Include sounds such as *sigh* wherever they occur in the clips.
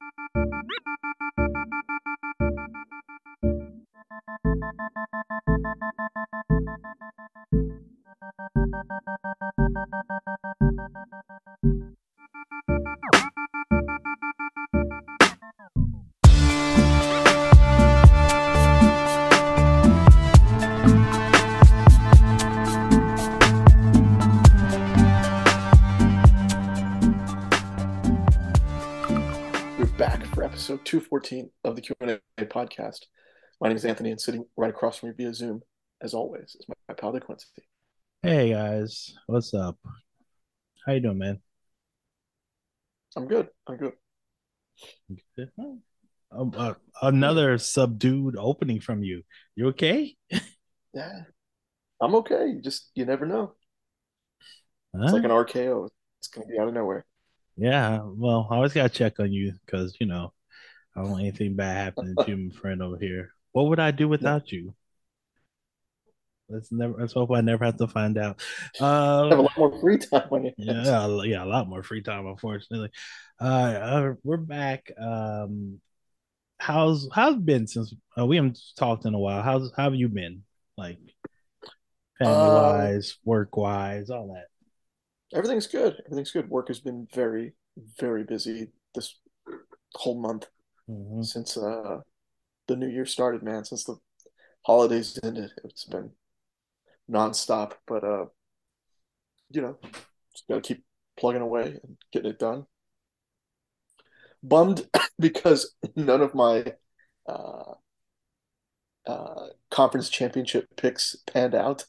Música podcast. My name is Anthony and sitting right across from me via Zoom, as always, is my, my pal DeQuincy. Hey guys, what's up? How you doing, man? I'm good. I'm good. Good. Um, uh, another subdued opening from you. You okay? Yeah. I'm okay. Just you never know. It's like an RKO. It's gonna be out of nowhere. Yeah. Well, I always gotta check on you because you know I don't want anything bad happening to my *laughs* friend over here. What would I do without you? Let's never. Let's hope I never have to find out. I have a Uh, lot more free time on yeah, a- yeah, a lot more free time, unfortunately. Uh, uh we're back. Um, how's how's been since uh, we haven't talked in a while? How's how have you been? Like family Uh, wise, work wise, all that. everything's good. Everything's good. Work has been very, very busy this whole month Mhm. since uh the new year started, man. Since the holidays ended, it's been nonstop. But uh, you know, just gotta keep plugging away and getting it done. Bummed *coughs* because none of my uh uh conference championship picks panned out,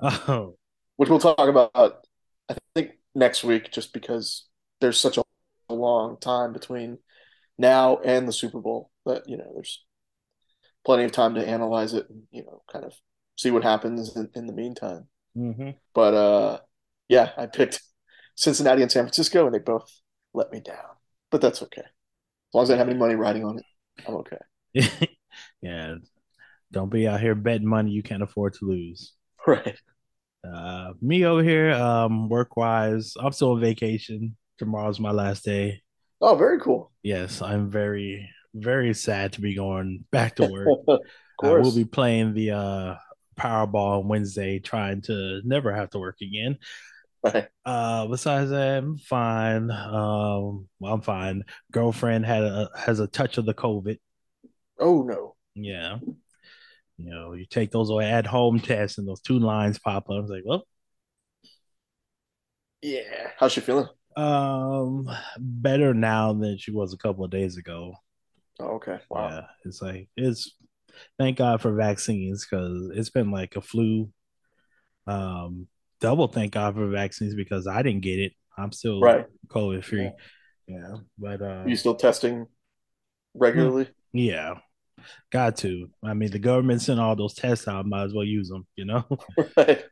Oh, which we'll talk about I think next week, just because there's such a long time between now and the Super Bowl that, you know, there's plenty of time to analyze it and, you know, kind of see what happens in, in the meantime. hmm But uh yeah, I picked Cincinnati and San Francisco and they both let me down. But that's okay. As long as I have any money riding on it, I'm okay. *laughs* yeah. Don't be out here betting money you can't afford to lose. Right. Uh, me over here, um, work wise, I'm still on vacation. Tomorrow's my last day. Oh, very cool. Yes, I'm very, very sad to be going back to work. *laughs* Of I will be playing the uh Powerball on Wednesday, trying to never have to work again. Uh, besides that, I'm fine. Um, well, I'm fine. Girlfriend had a has a touch of the COVID. Oh no. Yeah, you know, you take those at home tests, and those two lines pop up. I was like, well, Yeah. How's she feeling? Um, better now than she was a couple of days ago. Oh, okay. Wow. Yeah, it's like it's thank God for vaccines because it's been like a flu. Um, double thank God for vaccines because I didn't get it. I'm still Right. COVID free. Yeah. Yeah, but uh, you still testing regularly? yeah, got to. I mean, the government sent all those tests out. Might as well use them. You know. *laughs* Right.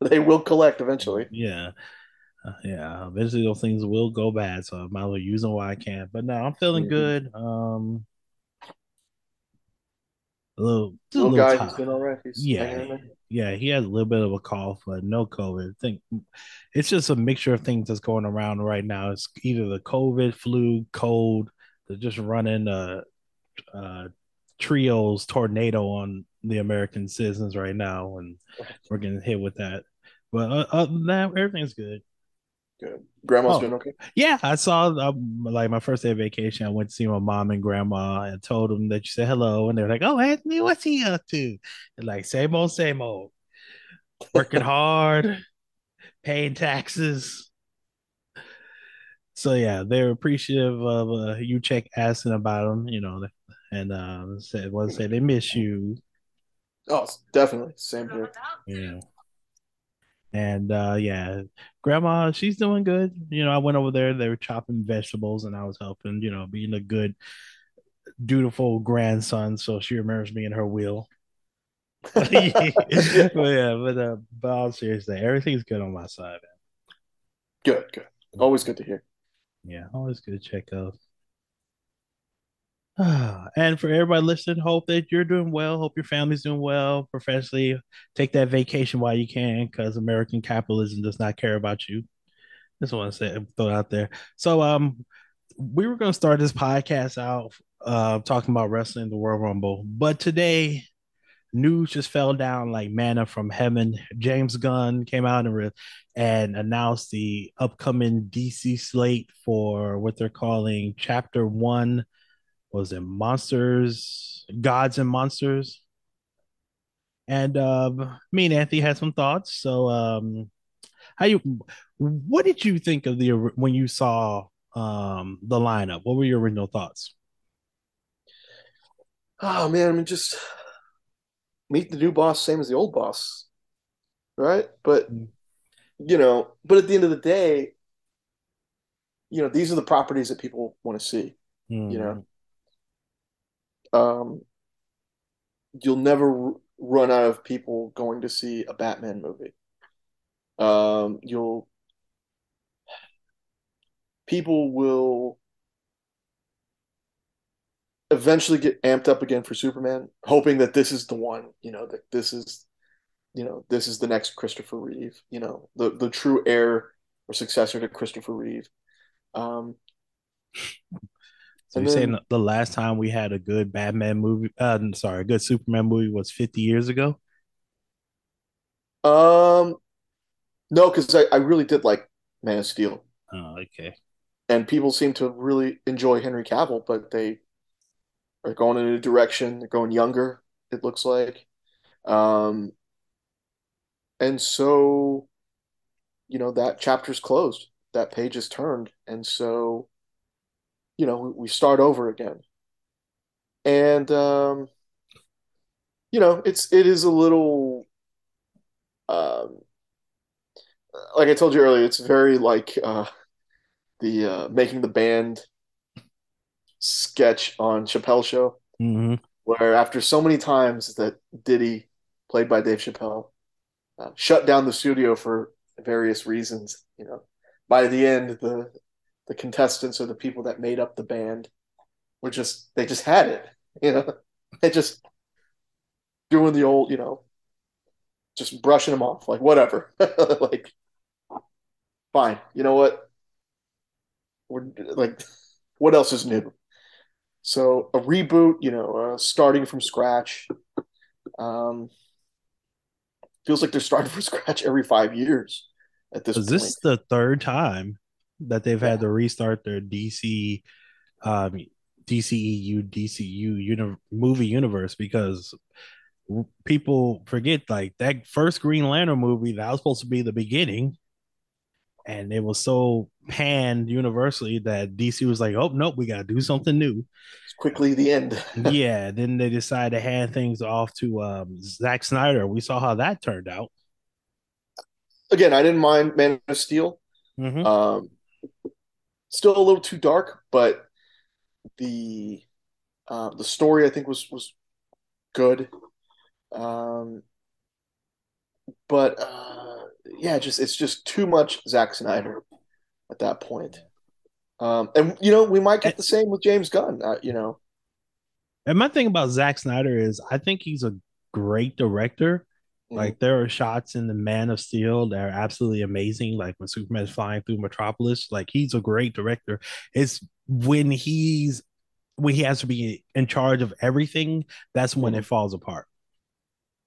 They will collect eventually. yeah. Uh, *laughs* yeah, eventually those things will go bad, so I might as well use them while I can. But no, I'm feeling good. Um, a little, just a Little little guy, ti- he's doing all right. He's Yeah, hanging in there. yeah, he has a little bit of a cough, but no COVID. I think it's just a mixture of things that's going around right now. It's either the COVID, flu, cold. They're just running uh, uh, trios tornado on the American citizens right now, and *laughs* we're getting hit with that. But uh, other than that, everything's good. Good. Grandma's Oh. doing okay. Yeah, I saw um, like my first day of vacation. I went to see my mom and grandma and told them that you said hello, and they're like, "Oh, Anthony, what's he up to?" And like, same old, same old, *laughs* working hard, paying taxes. So yeah, they're appreciative of uh, you check asking about them, you know, and um, said want to say they miss you, Oh, definitely. Same here. Yeah. And uh yeah, grandma, she's doing good. You know, I went over there, they were chopping vegetables and I was helping, you know, being a good, dutiful grandson. So she remembers me in her will. *laughs* but yeah, but uh but all seriously, everything's good on my side, Man. Good, good. Always good to hear. Yeah, always good to check out. *sighs* and for everybody listening, hope that you're doing well. Hope your family's doing well professionally. Take that vacation while you can, because American capitalism does not care about you. Just want to say throw it out there. So um we were going to start this podcast out uh, talking about wrestling the Royal Rumble, but today news just fell down like manna from heaven. James Gunn came out and, re- and announced the upcoming DC slate for what they're calling Chapter One. Was it Monsters, Gods and Monsters? And um, me and Anthony had some thoughts. So, um, how you? What did you think of the when you saw um, the lineup? What were your original thoughts? Oh man, I mean, just meet the new boss, same as the old boss, right? But you know, but at the end of the day, you know, these are the properties that people want to see. Mm. You know, hmm. Um, you'll never run out of people going to see a Batman movie. Um, you'll people will eventually get amped up again for Superman, hoping that this is the one, you know, that this is, you know, this is the next Christopher Reeve, you know, the the true heir or successor to Christopher Reeve. Um, so you're then, saying the last time we had a good Batman movie, uh, sorry, a good Superman movie was 50 years ago? Um, no, because I, I really did like Man of Steel. Oh, okay. And people seem to really enjoy Henry Cavill, but they are going in a direction. They're going younger. It looks like, um, and so, you know, that chapter's closed. That page is turned, and so, you know, we start over again. And um, you know, it's it is a little, um, like I told you earlier, it's very like uh, the uh, making the band sketch on Chappelle Show, mm-hmm. where after so many times that Diddy, played by Dave Chappelle, uh, shut down the studio for various reasons, you know, by the end the the contestants or the people that made up the band were just they just had it, *laughs* you know, they just doing the old, you know, just brushing them off, like whatever, *laughs* like fine, you know what, we're like, what else is new? So a reboot, you know, uh, starting from scratch. Um, feels like they're starting *laughs* from scratch every five years at this. Is point. this the third time that they've had to restart their DC, um, DCEU, DCU uni- movie universe? Because people forget like that first Green Lantern movie that was supposed to be the beginning and it was so panned universally that DC was like, "Oh nope, we got to do something new." It's quickly the end. *laughs* yeah, then they decided to hand things off to um, Zack Snyder. We saw how that turned out. Again, I didn't mind Man of Steel. Mm-hmm. Um, still a little too dark, but the uh, the story I think was was good. Um, but uh, yeah, just it's just too much Zack Snyder at that point. Um, and you know, we might get the same with James Gunn. Uh, you know, and my thing about Zack Snyder is I think he's a great director. Mm-hmm. Like there are shots in the Man of Steel that are absolutely amazing. Like when Superman's flying through Metropolis, like he's a great director. It's when he's when he has to be in charge of everything, that's when mm-hmm. it falls apart.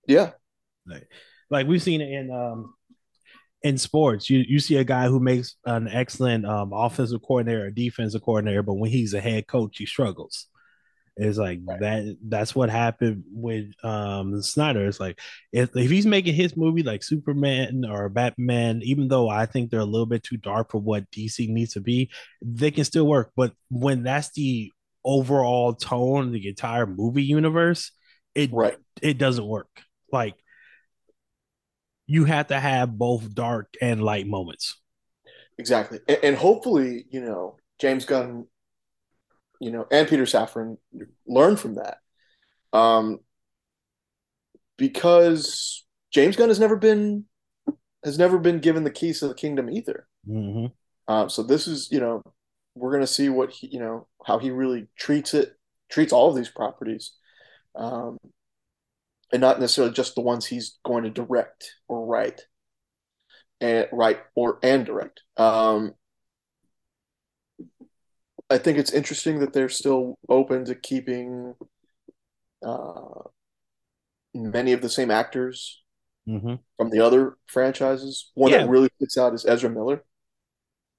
Yeah. Like, like we've seen it in um in sports, you you see a guy who makes an excellent um, offensive coordinator or defensive coordinator, but when he's a head coach, he struggles. It's like right. that. That's what happened with um, Snyder. It's like if if he's making his movie like Superman or Batman, even though I think they're a little bit too dark for what DC needs to be, they can still work. But when that's the overall tone of the entire movie universe, it right. it doesn't work. Like you have to have both dark and light moments. Exactly. And, and hopefully, you know, James Gunn, you know, and Peter Safran learn from that. Um, because James Gunn has never been has never been given the keys to the kingdom either. Mm-hmm. Um, so this is, you know, we're gonna see what he, you know, how he really treats it, treats all of these properties. Um, and not necessarily just the ones he's going to direct or write and write or and direct. Um, I think it's interesting that they're still open to keeping uh, many of the same actors Mm-hmm. from the other franchises. One Yeah. that really sticks out is Ezra Miller.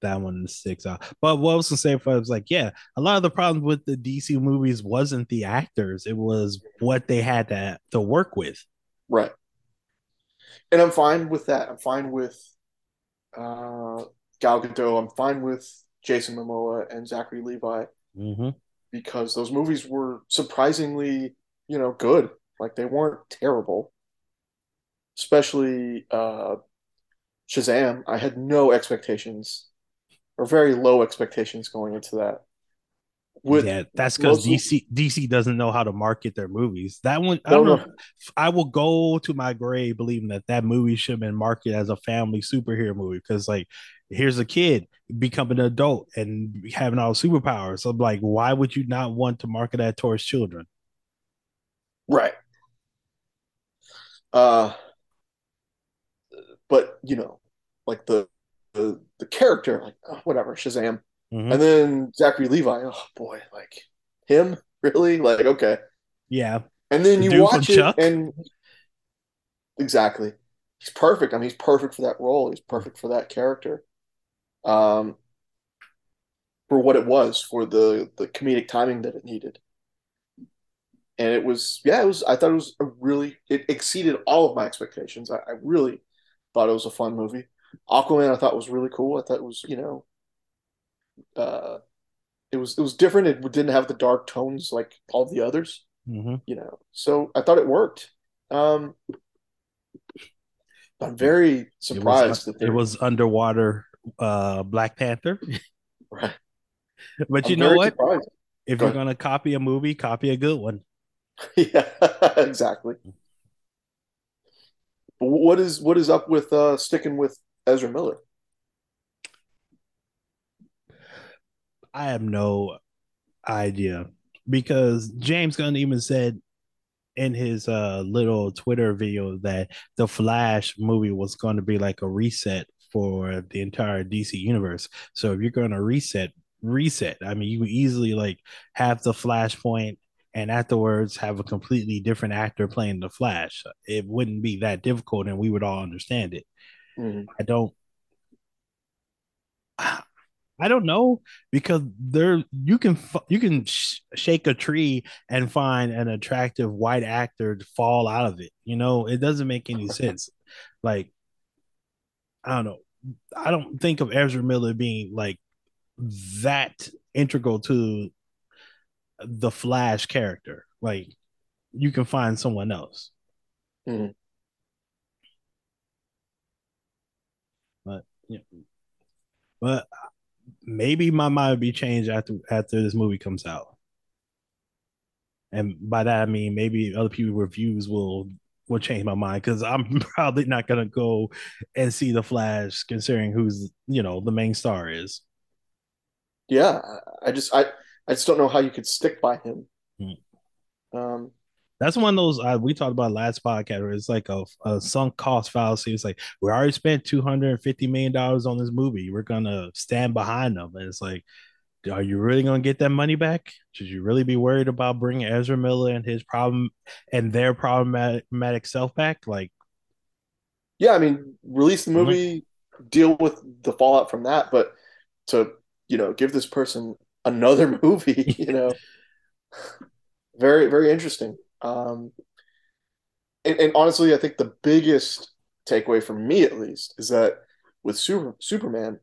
That one sticks out. But what I was gonna say for was like, yeah, a lot of the problems with the DC movies wasn't the actors; it was what they had to to work with. Right. And I'm fine with that. I'm fine with uh, Gal Gadot. I'm fine with Jason Momoa and Zachary Levi Mm-hmm. because those movies were surprisingly, you know, good. Like they weren't terrible. Especially uh, Shazam. I had no expectations or very low expectations going into that. With yeah, that's because DC DC doesn't know how to market their movies. That one, I don't no. know. I will go to my grave believing that that movie should have been marketed as a family superhero movie because, like, here's a kid becoming an adult and having all superpowers. So, I'm like, why would you not want to market that towards children? Right. Uh, but you know, like the the, the character, like oh, whatever, Shazam, Mhm. and then Zachary Levi. Oh boy, like him, really? Like okay, Yeah, and then The you watch it, Chuck? and exactly, he's perfect. I mean, he's perfect for that role. He's perfect for that character. Um, for what it was, for the the comedic timing that it needed. and it was yeah it was i thought it was a really it exceeded all of my expectations i, I really thought it was a fun movie aquaman i thought was really cool i thought it was you know uh it was it was different it didn't have the dark tones like all the others Mhm. you know so i thought it worked um i'm very It surprised was, that it was underwater uh Black Panther. *laughs* right But I'm you know what? surprised. If Go you're ahead. gonna copy a movie, copy a good one. *laughs* yeah *laughs* exactly but what is what is up with uh sticking with ezra miller I have no idea because James Gunn even said in his uh little Twitter video that the Flash movie was going to be like a reset for the entire DC universe. So if you're going to reset, reset. I mean, you would easily like have the Flashpoint and afterwards have a completely different actor playing the Flash. It wouldn't be that difficult, and we would all understand it. Mhm. I don't. I don't know because there you can you can sh- shake a tree and find an attractive white actor to fall out of it. You know, it doesn't make any *laughs* sense. Like, I don't know. I don't think of Ezra Miller being like that integral to the Flash character. Like, you can find someone else. Mhm. But yeah, but maybe my mind will be changed after after this movie comes out. And by that I mean maybe other people's reviews will will change my mind because I'm *laughs* probably not gonna go and see the Flash considering who's you know the main star is. Yeah, I just I I just don't know how you could stick by him. Hmm. Um, That's one of those uh, we talked about last podcast where it's like a, a sunk cost fallacy. It's like we already spent two hundred and fifty million dollars on this movie. We're gonna stand behind them, and it's like, are you really gonna get that money back? Should you really be worried about bringing Ezra Miller and his problem and their problematic self back? Like, yeah, I mean, release the movie, deal with the fallout from that, but to you know give this person another *laughs* movie, you *laughs* know, very very interesting. Um, and, and honestly, I think the biggest takeaway for me, at least, is that with Super Superman,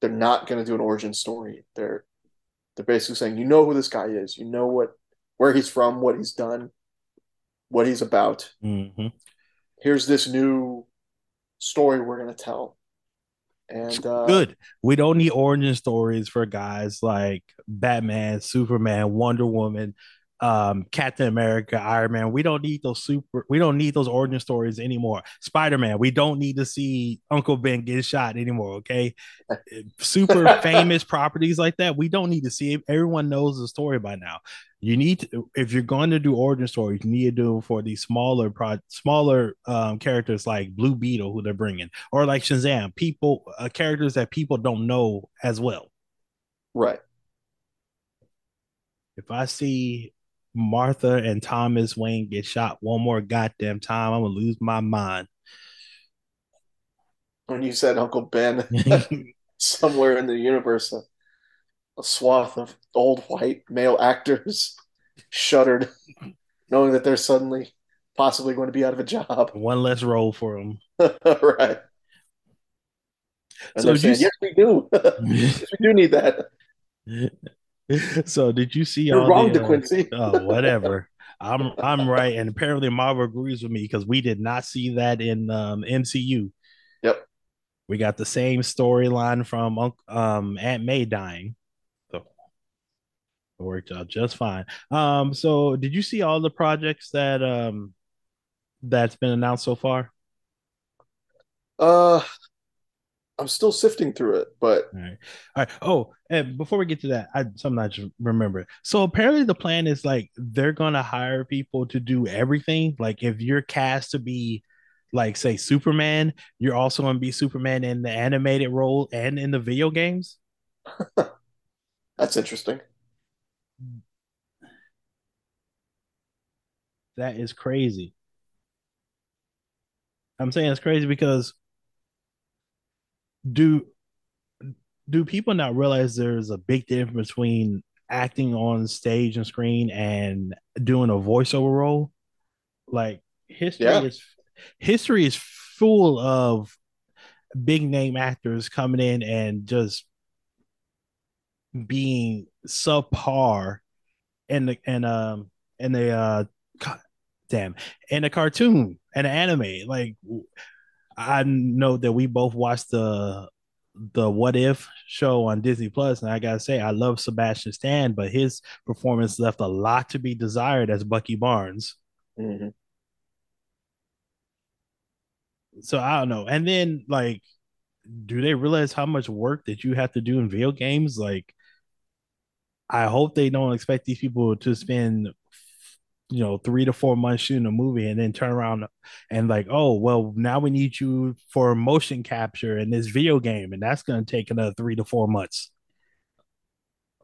they're not going to do an origin story. They're they're basically saying, you know who this guy is, you know what where he's from, what he's done, what he's about. mhm. Here's this new story we're going to tell. And uh, good. We don't need origin stories for guys like Batman, Superman, Wonder Woman, um, Captain America, Iron Man. We don't need those super. We don't need those origin stories anymore. Spider Man. We don't need to see Uncle Ben get shot anymore. Okay, *laughs* super famous properties like that. We don't need to see it. Everyone knows the story by now. You need to, if you're going to do origin stories, you need to do for these smaller pro, smaller um, characters like Blue Beetle, who they're bringing, or like Shazam, people uh, characters that people don't know as well. Right. If I see Martha and Thomas Wayne get shot one more goddamn time, I'm gonna lose my mind. When you said Uncle Ben, *laughs* *laughs* somewhere in the universe, a, a swath of old white male actors *laughs* shuddered, knowing that they're suddenly possibly going to be out of a job. One less role for them. right. And So saying, yes, we do. yes, we do need that. *laughs* so did you see You're all wrong, the, De uh, Quincy. oh, whatever. I'm I'm right, and apparently Marvel agrees with me because we did not see that in um, MCU. Yep. We got the same storyline from um, Aunt May dying, so it worked out just fine. Um, so did you see all the projects that um that's been announced so far? Uh, I'm still sifting through it, but All right. All right. Oh, and before we get to that, I something I just remember. So apparently the plan is like they're gonna hire people to do everything. Like if you're cast to be like say Superman, you're also gonna be Superman in the animated role and in the video games. *laughs* that's interesting. That is crazy. I'm saying it's crazy because do do people not realize there's a big difference between acting on stage and screen and doing a voiceover role? Like history Yeah. is history is full of big name actors coming in and just being subpar in the and um in the uh damn in a cartoon and anime like i know that we both watched the the what if show on disney plus and i gotta say i love sebastian stan but his performance left a lot to be desired as bucky barnes. Mhm. so i don't know. And then like do they realize how much work that you have to do in video games? Like i hope they don't expect these people to spend you know three to four months shooting a movie and then turn around and like oh well now we need you for motion capture in this video game. And that's going to take another three to four months.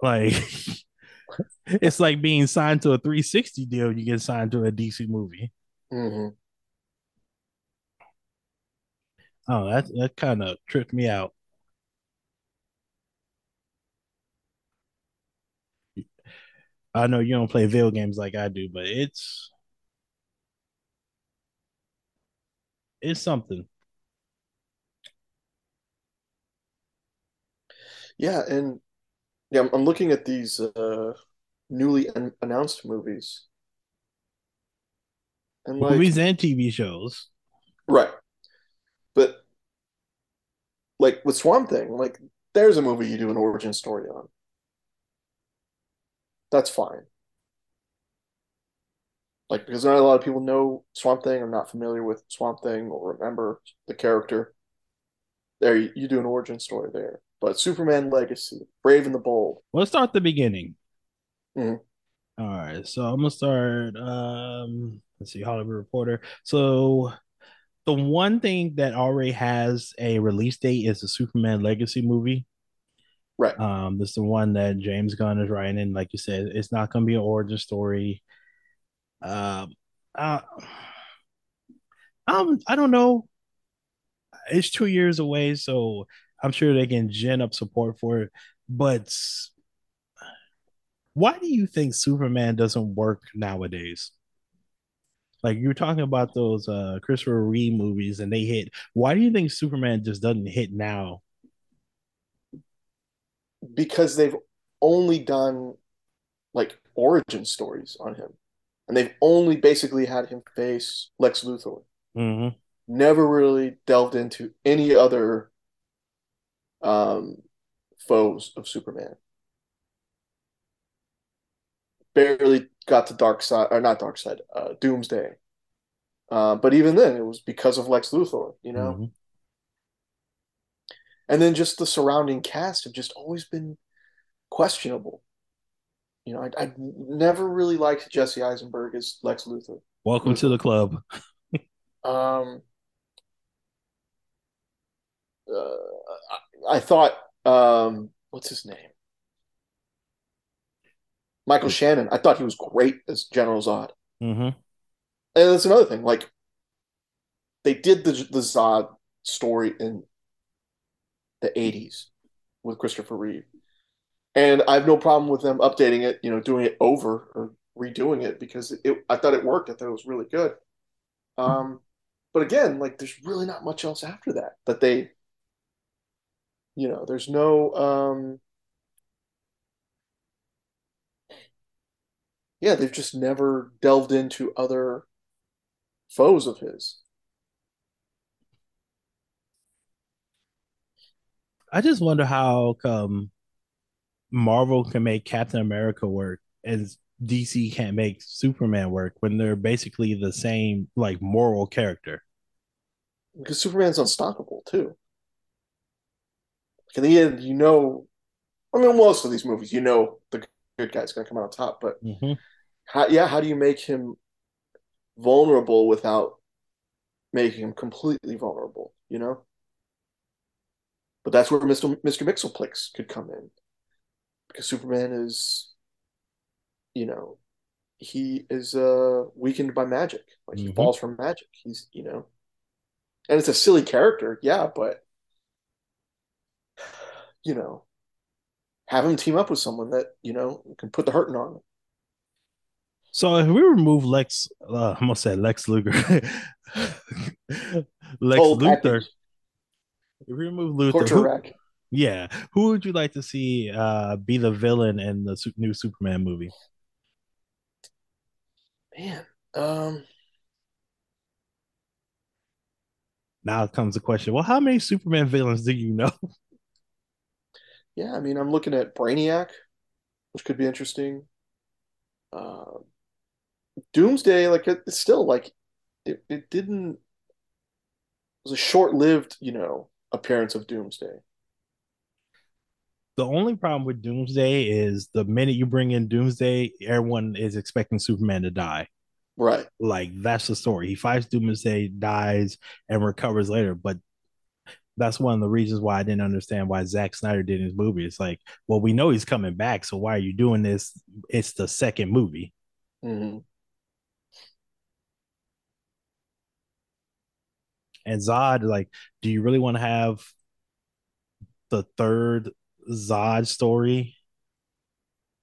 Like *laughs* it's like being signed to a 360 deal you get signed to a dc movie. Mm-hmm. oh that that kind of tripped me out i know you don't play video games like i do but it's it's something. Yeah, and yeah, I'm, I'm looking at these uh, newly an announced movies, and like, movies and tv shows. Right, but like with Swamp Thing, like there's a movie you do an origin story on. That's fine. Like because not a lot of people know Swamp Thing, are not familiar with Swamp Thing or remember the character. There, you, you do an origin story there. But Superman Legacy, Brave and the Bold. Let's start the beginning. Mhm. All right, so I'm gonna start. Um, let's see, Hollywood Reporter. So the one thing that already has a release date is the Superman Legacy movie. Right. Um, this is the one that James Gunn is writing. And like you said, it's not gonna be an origin story. Um, uh, um, I don't know. It's two years away, so I'm sure they can gin up support for it. But why do you think Superman doesn't work nowadays? Like you were talking about those uh Christopher Reeve movies and they hit. Why do you think Superman just doesn't hit now? Because they've only done like origin stories on him. And they've only basically had him face Lex Luthor. Mm-hmm. Never really delved into any other um, foes of Superman. Barely got to Darkseid, or not Darkseid, uh, Doomsday. Uh, but even then, it was because of Lex Luthor, you know? Mm-hmm. And then just the surrounding cast have just always been questionable. You know, I, I never really liked Jesse Eisenberg as Lex Luthor. Welcome to the club. *laughs* Um, uh, I, I thought, um, what's his name? Michael Shannon, I thought he was great as General Zod. Mm-hmm. And that's another thing. Like they did the the Zod story in the 80s with Christopher Reeve. And I have no problem with them updating it, you know, doing it over or redoing it because it, I thought it worked. I thought it was really good. Um, but again, like there's really not much else after that that they, you know, there's no, um, yeah, they've just never delved into other foes of his. I just wonder how come Marvel can make Captain America work as DC can't make Superman work when they're basically the same like moral character. Because Superman's unstoppable too. in the end, you know, I mean, most of these movies, you know, the good guy's going to come out on top. But mm-hmm. how, yeah, how do you make him vulnerable without making him completely vulnerable? You know. But that's where Mr. Mr. Mxyzptlk could come in, because Superman is, you know, he is uh, weakened by magic. Like he mm-hmm. falls from magic. He's you know, and it's a silly character, yeah, but *sighs* you know, have him team up with someone that you know can put the hurting on him. So if we remove Lex, uh, I'm gonna say Lex Luger, *laughs* Lex Luthor. If we remove Luthor, who, yeah, who would you like to see uh, be the villain in the new Superman movie? Man, um, now comes the question: Well, how many Superman villains do you know? *laughs* Yeah, I mean, I'm looking at Brainiac, which could be interesting. Uh, Doomsday, like it's still like it, it didn't it was a short-lived, you know, appearance of Doomsday. The only problem with Doomsday is the minute you bring in Doomsday, everyone is expecting Superman to die. Right. Like that's the story. He fights Doomsday, dies, and recovers later. But that's one of the reasons why I didn't understand why Zack Snyder did his movie. It's like, well, we know he's coming back, so why are you doing this? It's the second movie. Mm-hmm. And Zod, like, do you really want to have the third Zod story?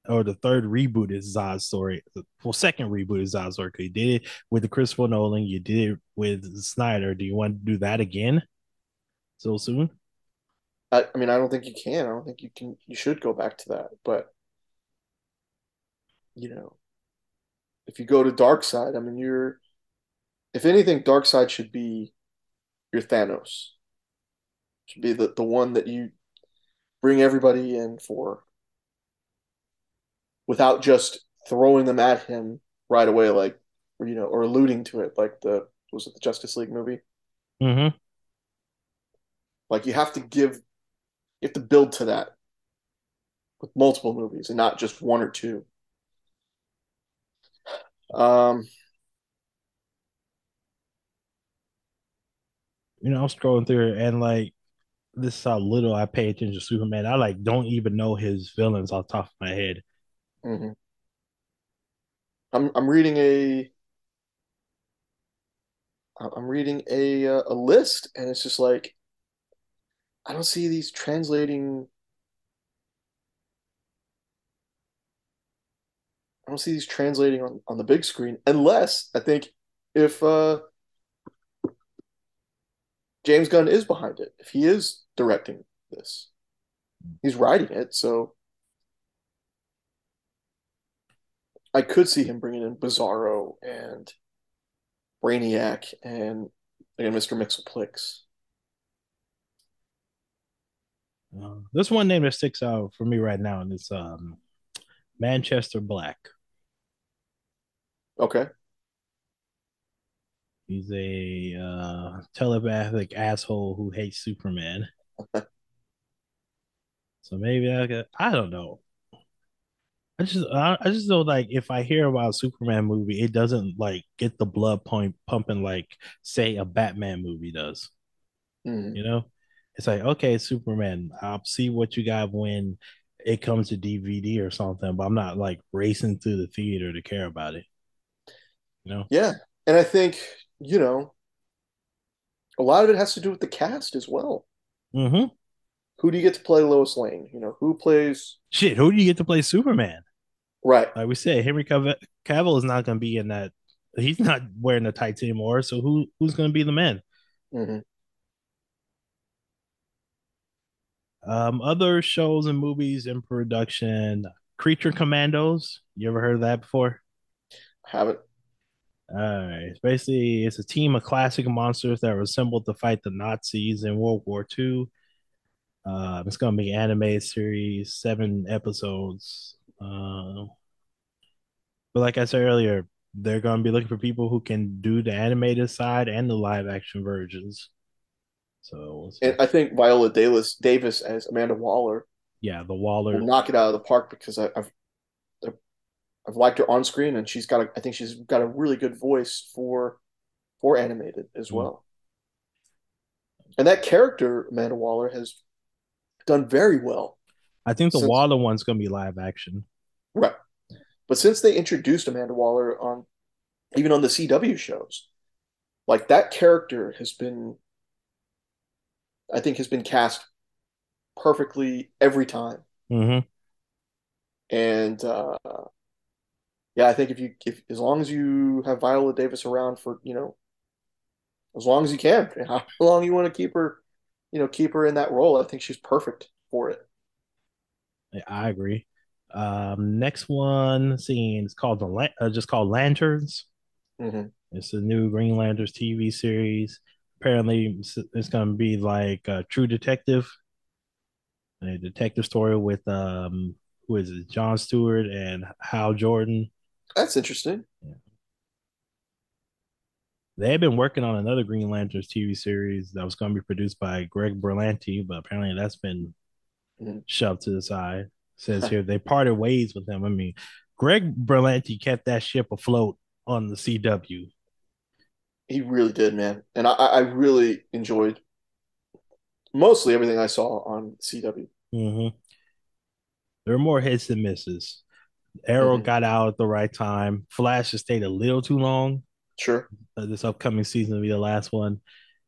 Or the third reboot is Zod's story. Well, second reboot is Zod's story. You did it with the Christopher Nolan, you did it with Snyder. Do you want to do that again so soon? I, I mean, I don't think you can. I don't think you can. You should go back to that. But you know, if you go to Darkseid, I mean, you're if anything, Darkseid should be your Thanos. Should be the, the one that you bring everybody in for without just throwing them at him right away, like you know, or alluding to it, like the was it the Justice League movie? Mm-hmm. Like you have to give, you have to build to that with multiple movies and not just one or two. Um, you know, I'm scrolling through and like this is how little I pay attention to Superman. I like don't even know his villains off top of my head. Mm-hmm. I'm I'm reading a I'm reading a uh, a list and it's just like I don't see these translating I don't see these translating on, on the big screen unless I think if uh James Gunn is behind it. If he is directing this, he's writing it. So I could see him bringing in Bizarro and Brainiac and again Mr. Mxyzptlk. Uh, there's one name that sticks out for me right now, and it's um, Manchester Black. Okay. He's a uh, telepathic asshole who hates Superman. *laughs* so maybe I could, I don't know. I just I, I just know like if I hear about a Superman movie, it doesn't like get the blood point pumping like say a Batman movie does. Mm-hmm. You know, it's like okay, Superman, I'll see what you got when it comes to DVD or something, but I'm not like racing through the theater to care about it. You know? Yeah. And I think, you know, a lot of it has to do with the cast as well. Mm-hmm. Who do you get to play Lois Lane? You know, who plays Shit, who do you get to play Superman? Right. Like we said, Henry Cav- Cavill is not going to be in that. He's not wearing the tights anymore. So who who's going to be the man? Mm-hmm. Um, other shows and movies in production. Creature Commandos. You ever heard of that before? Haven't. All right. It's basically, it's a team of classic monsters that were assembled to fight the Nazis in World War II. Uh, it's going to be animated series, seven episodes. Uh, but like I said earlier, they're going to be looking for people who can do the animated side and the live action versions. So, And I think Viola Davis, Davis as Amanda Waller yeah, the Waller. will knock it out of the park because I, I've I've liked her on screen and she's got a, I think she's got a really good voice for for animated as Mm. well. And that character Amanda Waller has done very well. I think the Since- Waller one's going to be live action. Right. But since they introduced Amanda Waller on even on the CW shows, like that character has been I think has been cast perfectly every time. Mm-hmm. And uh yeah, I think if you if as long as you have Viola Davis around for, you know, as long as you can, *laughs* how long you want to keep her, you know, keep her in that role, I think she's perfect for it. I agree. Um, next one scene is called the La- uh, just called Lanterns. hmm It's a new Green Lanterns TV series. Apparently, it's, it's going to be like a True Detective, a detective story with um, who is it? John Stewart and Hal Jordan. That's interesting. They had been working on another Green Lanterns TV series that was going to be produced by Greg Berlanti, but apparently that's been Mhm. shoved to the side. says *laughs* here they parted ways with him. I mean, Greg Berlanti kept that ship afloat on the CW. He really did, man. And I, I really enjoyed mostly everything I saw on CW. Mm-hmm. There were more hits than misses. Arrow Mhm. got out at the right time. Flash has stayed a little too long. Sure. Uh, this upcoming season will be the last one.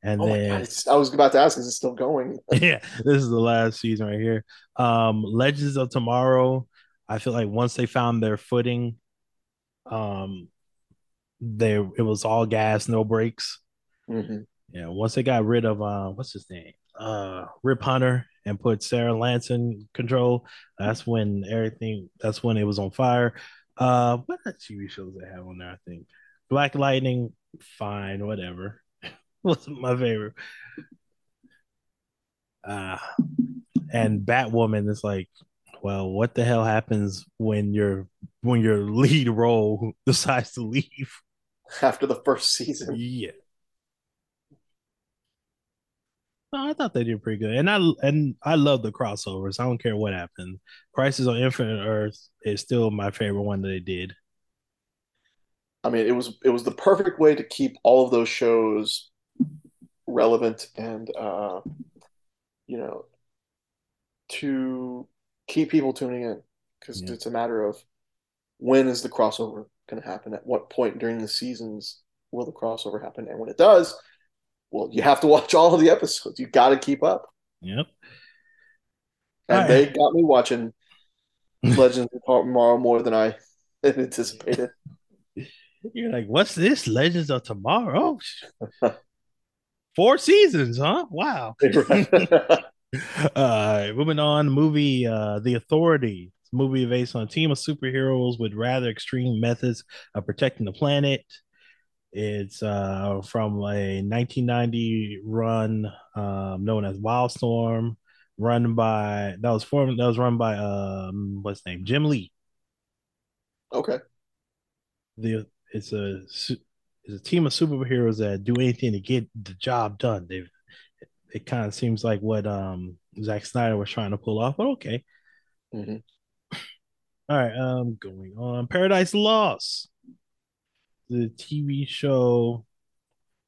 And Oh then I was about to ask, is it still going? *laughs* yeah, this is the last season right here. Um, Legends of Tomorrow. I feel like once they found their footing, um, they it was all gas, no brakes. hmm Yeah, once they got rid of uh, what's his name, uh, Rip Hunter, and put Sarah Lance in control, that's when everything. That's when it was on fire. Uh, what TV shows they have on there? I think Black Lightning, fine, whatever. *laughs* Wasn't my favorite. Uh, and Batwoman is like, well, what the hell happens when your when your lead role *laughs* decides to leave? After the first season. Yeah. No, I thought they did pretty good, and I and I love the crossovers. I don't care what happened. Crisis on Infinite Earth is still my favorite one that they did. I mean, it was it was the perfect way to keep all of those shows relevant and uh, you know to keep people tuning in because Yeah. it's a matter of when is the crossover going to happen? At what point during the seasons will the crossover happen? And when it does, well, you have to watch all of the episodes. You got to keep up. Yep. And Alright. they got me watching *laughs* Legends of Tomorrow more than I *laughs* anticipated. You're like, what's this? Legends of Tomorrow. *laughs* Four seasons, huh? Wow. uh moving on movie uh the authority It's a movie based on a team of superheroes with rather extreme methods of protecting the planet it's uh from a 1990 run um known as wildstorm run by that was formed that was run by um what's his name jim lee okay. the it's a it's a team of superheroes that do anything to get the job done. They it kind of seems like what um Zack Snyder was trying to pull off, but okay. Mhm. All right, um going on. Paradise Lost. The TV show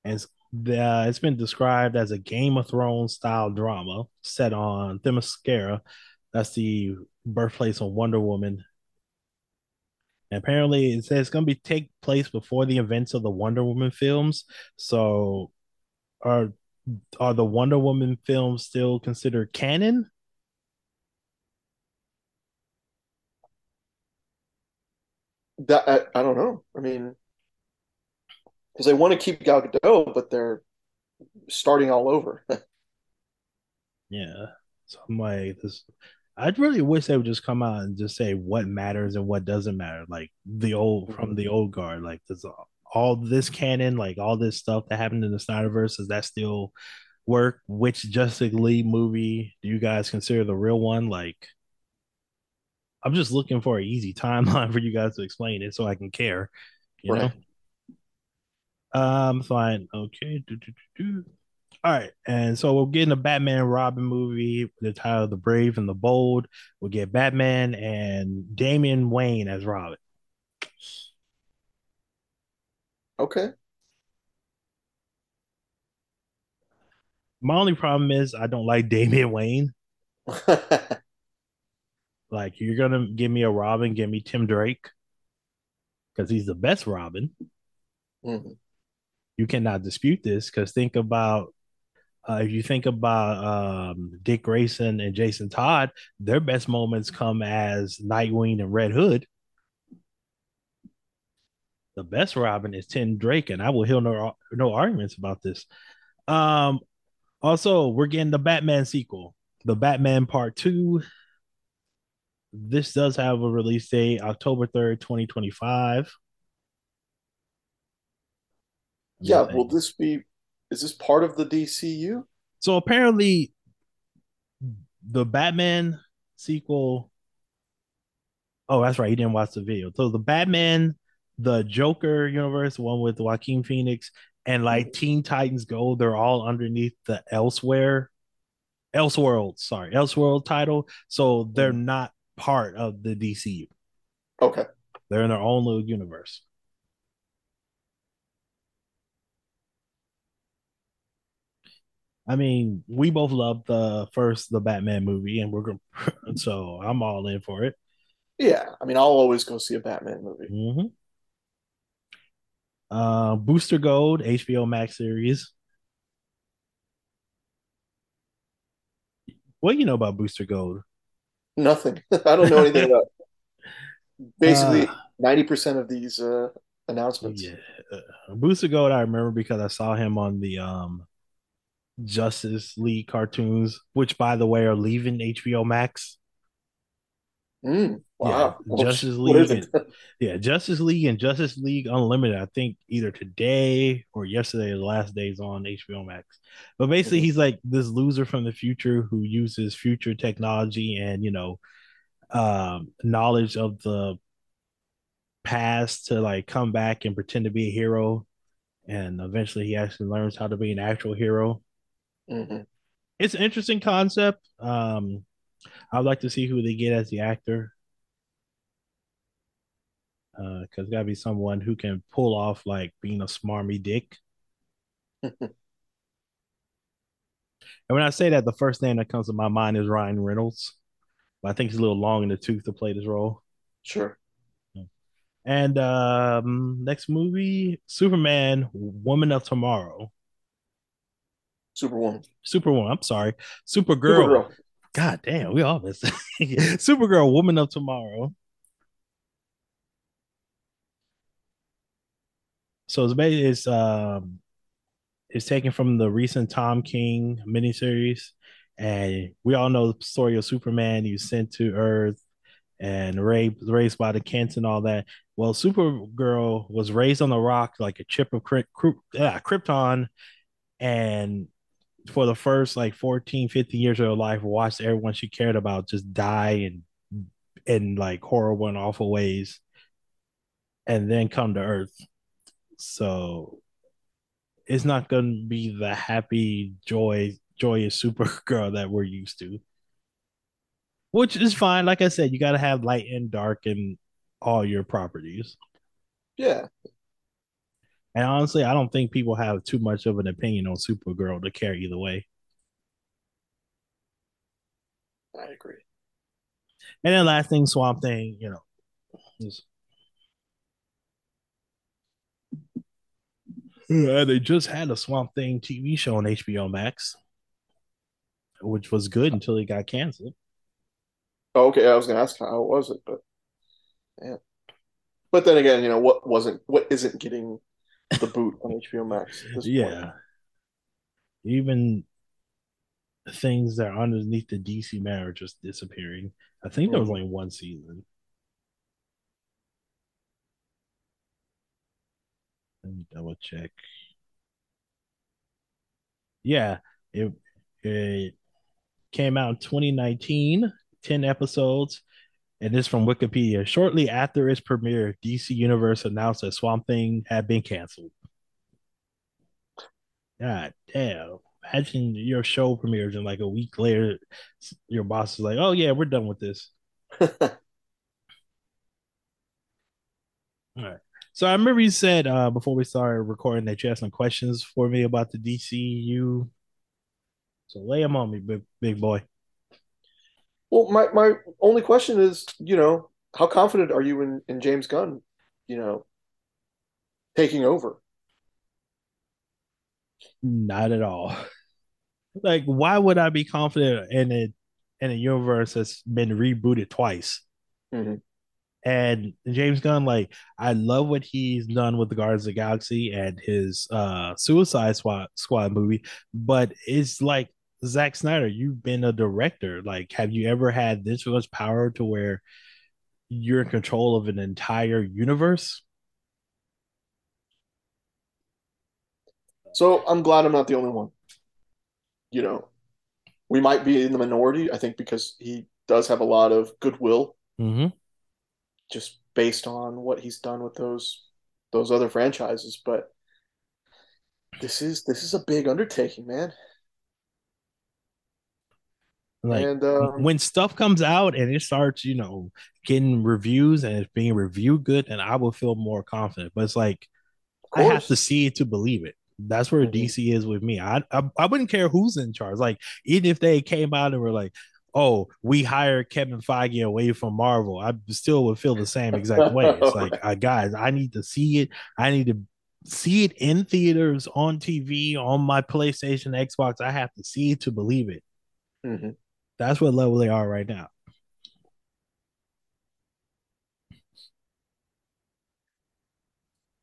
as the, it's been described as a Game of Thrones style drama set on Themyscira, That's the birthplace of Wonder Woman. And apparently, it says it's going to be take place before the events of the Wonder Woman films. So, are are the Wonder Woman films still considered canon? That I, I don't know. I mean, because they want to keep Gal Gadot, but they're starting all over. *laughs* yeah. So I'm like, this. I'd really wish they would just come out and just say what matters and what doesn't matter, like the old from mm-hmm. the old guard. Like, does all this canon, like all this stuff that happened in the Snyderverse, does that still work? Which Justice League movie do you guys consider the real one? Like, I'm just looking for an easy *laughs* timeline for you guys to explain it so I can care. You right. know. Um, fine. Okay. Do, do, do, All right, and so we're getting a Batman Robin movie, the title "The Brave and the Bold." We'll get Batman and Damian Wayne as Robin. Okay. My only problem is I don't like Damian Wayne. *laughs* Like you're gonna give me a Robin, give me Tim Drake because he's the best Robin. Mm-hmm. You cannot dispute this because think about uh, if you think about um, Dick Grayson and Jason Todd, their best moments come as Nightwing and Red Hood. The best Robin is Tim Drake, and I will hear no no arguments about this. Um, also, we're getting the Batman sequel, the Batman Part Two this does have a release date, October 3rd, 2025. Yeah, will this be is this part of the DCU? So apparently the Batman sequel Oh, that's right. You didn't watch the video. So the Batman, the Joker universe, one with Joaquin Phoenix, and like Teen Titans Go, they're all underneath the Elsewhere, Elseworld, sorry, Elseworld title. So they're mm. not part of the DCU. Okay. They're in their own little universe. I mean, we both loved the first the Batman movie, and we're going *laughs* so I'm all in for it. Yeah, I mean, I'll always go see a Batman movie. Mm-hmm. Uh, Booster Gold HBO Max series. What do you know about Booster Gold? Nothing. *laughs* I don't know anything *laughs* about. Basically, uh, ninety uh, percent of these uh, announcements. Yeah, uh, Booster Gold. I remember because I saw him on the um, Justice League cartoons, which, by the way, are leaving HBO Max. Mm, wow. Yeah, *laughs* Justice League. And, yeah, Justice League and Justice League Unlimited. I think either today or yesterday, the last days on HBO Max. But basically, mm-hmm. he's like this loser from the future who uses future technology and you know, um, knowledge of the past to like come back and pretend to be a hero. And eventually, he actually learns how to be an actual hero. Mm-hmm. It's an interesting concept. Um, I'd like to see who they get as the actor. Uh, cause gotta be someone who can pull off like being a smarmy dick. *laughs* and when I say that, the first name that comes to my mind is Ryan Reynolds. But I think he's a little long in the tooth to play this role. Sure. And um, next movie, Superman, Woman of Tomorrow. Superwoman. Superwoman. I'm sorry. Supergirl. Supergirl. God damn, we all missed *laughs* Supergirl, Woman of Tomorrow. So it's basically it's um it's taken from the recent Tom King miniseries, and we all know the story of Superman. He was sent to Earth and raised raised by the Kents and all that. Well, Supergirl was raised on the rock like a chip of Krypton, and for the first like 14, 15 years of her life, watched everyone she cared about just die and in like horrible and awful ways, and then come to Earth. So it's not going to be the happy, joy, joyous *laughs* Supergirl that we're used to. Which is fine. Like I said, you got to have light and dark in all your properties. Yeah. And honestly, I don't think people have too much of an opinion on Supergirl to care either way. I agree. And then last thing, Swamp Thing, you know, is, uh, they just had a Swamp Thing TV show on HBO Max, which was good until it got canceled. Oh, okay, I was gonna ask how was it, but yeah. But then again, you know what wasn't what isn't getting the boot on HBO Max. yeah, point. even things that are underneath the DC man are just disappearing. I think there was mm-hmm. only one season. Let me double check. Yeah, it it came out in 2019, 10 episodes, and this from Wikipedia. Shortly after its premiere, DC Universe announced that Swamp Thing had been canceled. God damn. Imagine your show premieres and like a week later, your boss is like, oh, yeah, we're done with this. *laughs* All right. So I remember you said uh, before we started recording that you had some questions for me about the DCU. So lay them on me, big, big boy. Well, my, my only question is, you know, how confident are you in, in James Gunn, you know, taking over? Not at all. *laughs* Like, why would I be confident in it in a universe that's been rebooted twice? Mm-hmm. And James Gunn, like, I love what he's done with the Guardians of the Galaxy and his uh Suicide Squad, Squad movie, but it's like Zack Snyder, you've been a director. Like, have you ever had this much power to where you're in control of an entire universe? So I'm glad I'm not the only one. You know, we might be in the minority, I think, because he does have a lot of goodwill. Mm-hmm. Just based on what he's done with those those other franchises. But this is this is a big undertaking, man. Like and, um, when stuff comes out and it starts, you know, getting reviews and it's being reviewed good, and I will feel more confident. But it's like I have to see it to believe it. That's where mm-hmm. DC is with me. I, I I wouldn't care who's in charge. Like even if they came out and were like, "Oh, we hired Kevin Feige away from Marvel," I still would feel the same exact way. It's *laughs* like, guys, I need to see it. I need to see it in theaters, on TV, on my PlayStation, Xbox. I have to see it to believe it. Mm-hmm. That's what level they are right now.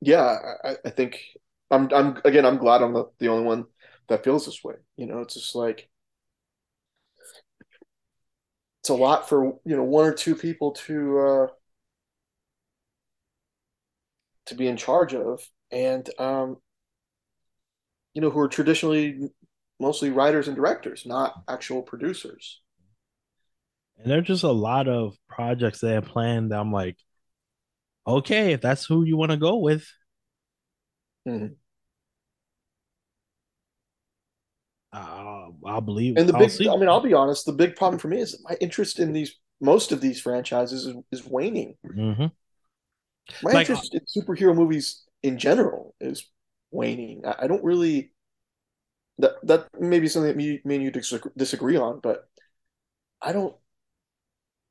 Yeah, I, I think I'm I'm again I'm glad I'm the, only one that feels this way. You know, it's just like it's a lot for you know one or two people to uh to be in charge of and um you know who are traditionally mostly writers and directors not actual producers and there's just a lot of projects they have planned that i'm like okay if that's who you want to go with mm-hmm. I'll believe. And the big, I mean, I'll be honest. The big problem for me is my interest in these most of these franchises is, is waning. Mm-hmm. My like, interest in superhero movies in general is waning. I, I, don't really. That that may be something that me, me and you disagree on, but I don't.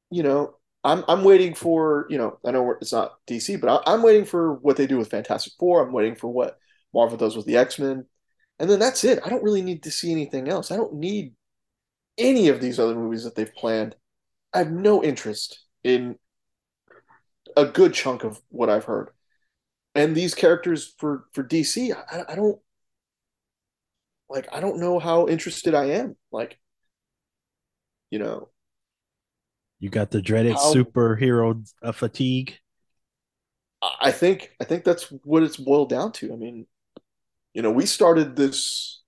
You know, I'm I'm waiting for you know I know it's not DC, but I, I'm waiting for what they do with Fantastic Four. I'm waiting for what Marvel does with the X Men. And then that's it. I don't really need to see anything else. I don't need any of these other movies that they've planned. I have no interest in a good chunk of what I've heard. And these characters for for DC, I, I don't like. I don't know how interested I am. Like, you know, you got the dreaded how, superhero uh, fatigue. I think I think that's what it's boiled down to. I mean, you know, we started this.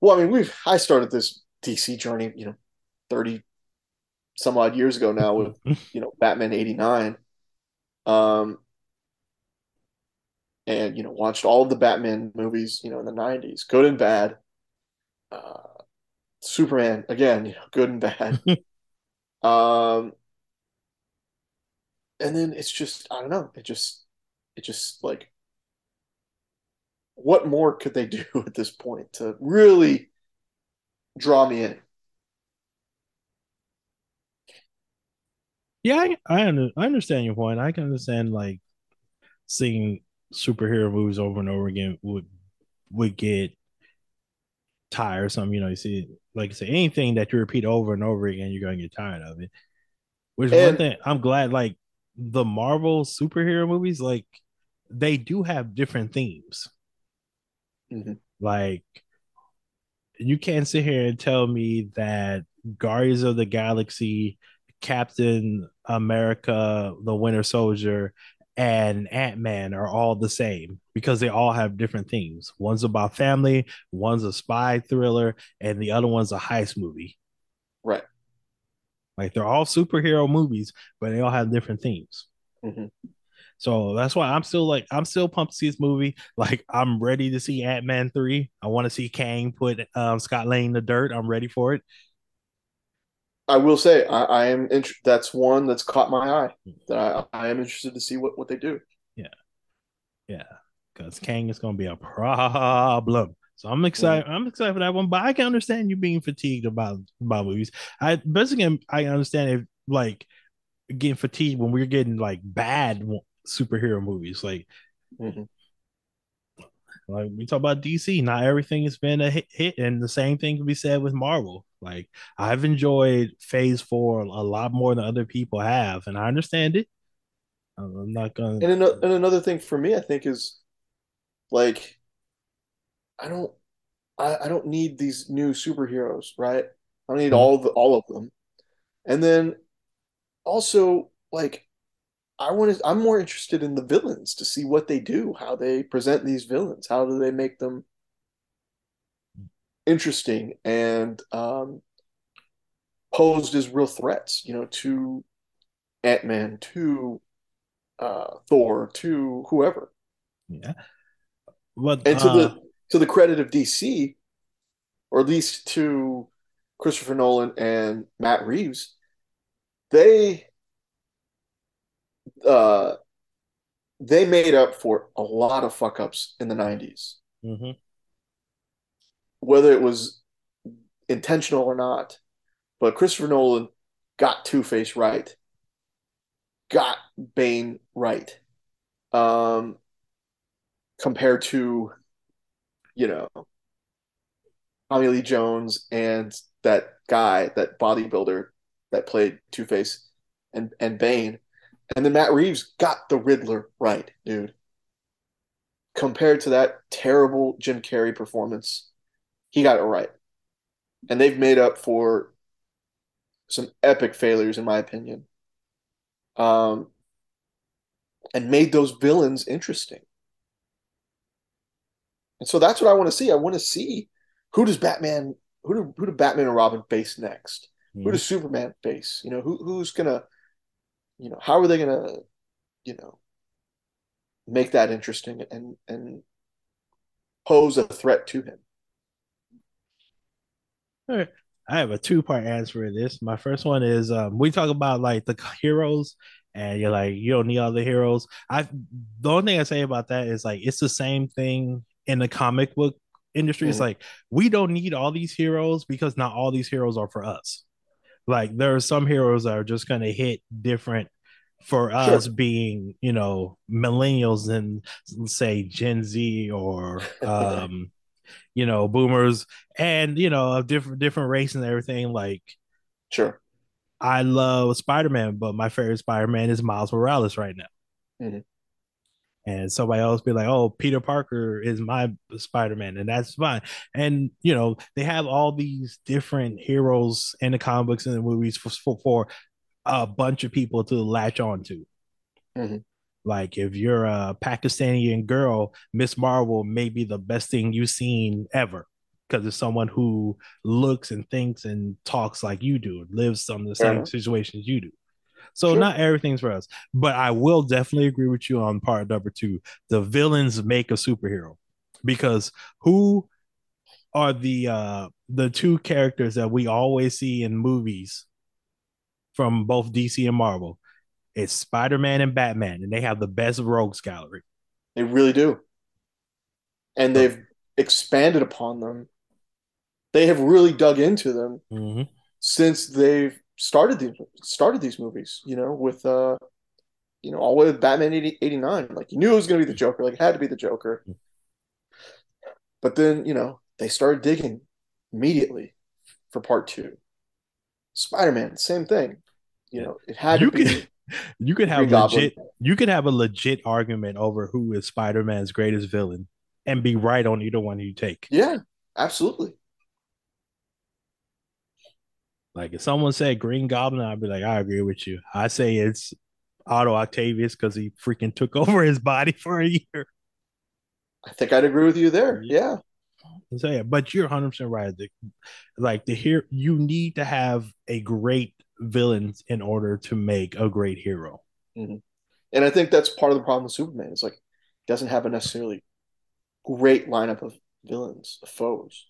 Well, I mean, we've I started this DC journey, you know, thirty some odd years ago now with *laughs* you know Batman eighty nine, um, and you know watched all of the Batman movies, you know, in the nineties, good and bad. Uh, Superman again, you know, good and bad. *laughs* um, and then it's just I don't know, it just it just like what more could they *laughs* do at this point to really draw me in? Yeah, I I, I understand your point. I can understand like seeing superhero movies over and over again would would get tiresome. You know, you see, like I say, anything that you repeat over and over again, you're gonna get tired of it. Which one thing I'm glad, like the Marvel superhero movies, like they do have different themes. mhm, Like you can't sit here and tell me that Guardians of the Galaxy, Captain America, the Winter Soldier, and Ant Man are all the same because they all have different themes. One's about family, one's a spy thriller, and the other one's a heist movie. right. Like they're all superhero movies, but they all have different themes. mhm. So that's why I'm still like I'm still pumped to see this movie. Like I'm ready to see Ant Man three. I want to see Kang put um, Scott Lang in the dirt. I'm ready for it. I will say I, I am int- that's one that's caught my eye that I, I am interested to see what, what they do. Yeah, yeah, because Kang is gonna be a problem. So I'm excited. I'm excited for that one. But I can understand you being fatigued about about movies. I basically I understand if like getting fatigued when we're getting like bad superhero movies. Like Mhm. Like we talk about DC, not everything has been a hit, hit, and the same thing can be said with Marvel. Like I've enjoyed Phase Four a lot more than other people have, and I understand it. I'm not gonna. And, and another thing for me, I think, is like I don't I, I don't need these new superheroes, right? I don't need Mhm. all the all of them. And then also like I want to I'm more interested in the villains to see what they do, how they present these villains, how do they make them interesting and um, posed as real threats, you know, to Ant-Man, to uh, Thor, to whoever. Yeah, but And to uh, the to the credit of DC, or at least to Christopher Nolan and Matt Reeves, they uh, they made up for a lot of fuck ups in the 90s, mhm. whether it was intentional or not. But Christopher Nolan got Two Face right, got Bane right, um, compared to, you know, Tommy Lee Jones and that guy, that bodybuilder that played Two Face and, and Bane. And then Matt Reeves got the Riddler right, dude. Compared to that terrible Jim Carrey performance, he got it right. And they've made up for some epic failures, in my opinion, um, and made those villains interesting. And so that's what I want to see. I want to see who does Batman, who do who do Batman and Robin face next? Who Mhm. does Superman face? You know, who who's gonna, you know, how are they gonna, you know, make that interesting and and pose a threat to him? All right. I have a two part answer for this. My first one is um, we talk about like the heroes, and you're like you don't need all the heroes. I the only thing I say about that is like it's the same thing in the comic book industry. It's Mhm. like we don't need all these heroes because not all these heroes are for us. Like there are some heroes that are just gonna hit different for us Sure. being you know millennials and say Gen Z or *laughs* um you know, boomers and you know, a different different race and everything. Like Sure. I love Spider-Man, but my favorite Spider-Man is Miles Morales right now. Mhm. And somebody else be like, "Oh, Peter Parker is my Spider-Man," and that's fine. And you know, they have all these different heroes in the comic books and the movies for, for, a bunch of people to latch on to. Mhm. Like if you're a Pakistani girl, Miss Marvel may be the best thing you've seen ever because it's someone who looks and thinks and talks like you do, lives some of the same enough. situations you do. So Sure. not everything's for us, but I will definitely agree with you on part number two. The villains make a superhero because who are the uh the two characters that we always see in movies from both DC and Marvel? It's Spider Man and Batman, and they have the best rogues gallery. They really do. And they've expanded upon them. They have really dug into them mhm. since they've started these started these movies. You know, with uh, you know, all the way with Batman 80, 89. Like you knew it was going to be the Joker. Like it had to be the Joker. But then you know they started digging immediately for part two. Spider Man, same thing. You know, it had you to be. Could, *laughs* you could have legit. You could have a legit argument over who is Spider Man's greatest villain, and be right on either one you take. Yeah, absolutely. Like if someone said Green Goblin, I'd be like, I agree with you. I say it's Otto Octavius because he freaking took *laughs* over his body for a year. I think I'd agree with you there. Yeah. So yeah, but you're 100 percent right. Like to hear, you need to have a great villain in order to make a great hero. Mm-hmm. And I think that's part of the problem with Superman. It's like he doesn't have a necessarily great lineup of villains, of foes.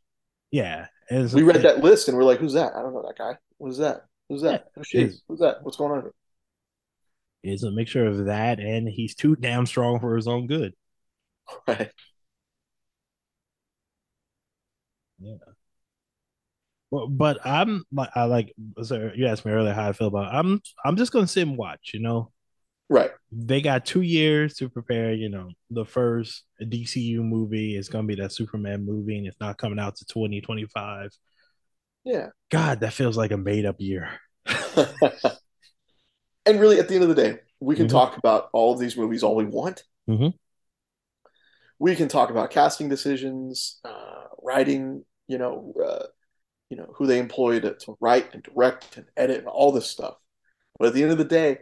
Yeah, we read that list and we're like, "Who's that? I don't know that guy. What is that? Who's that? Who's oh, she? Who's that? What's going on here?" It's a mixture of that and he's too damn strong for his own good. *laughs* Right. Yeah. Well, but I'm like I like so you asked me earlier how I feel about it. I'm I'm just gonna sit and watch, you know. Right. They got two years to prepare, you know. The first DCU movie is gonna be that Superman movie, and it's not coming out to 2025. Yeah. God, that feels like a made up year. *laughs* and really, at the end of the day, we can mm-hmm. talk about all of these movies all we want. Mm-hmm. We can talk about casting decisions, uh, writing, you know, uh, you know who they employed to, to write and direct and edit and all this stuff. But at the end of the day,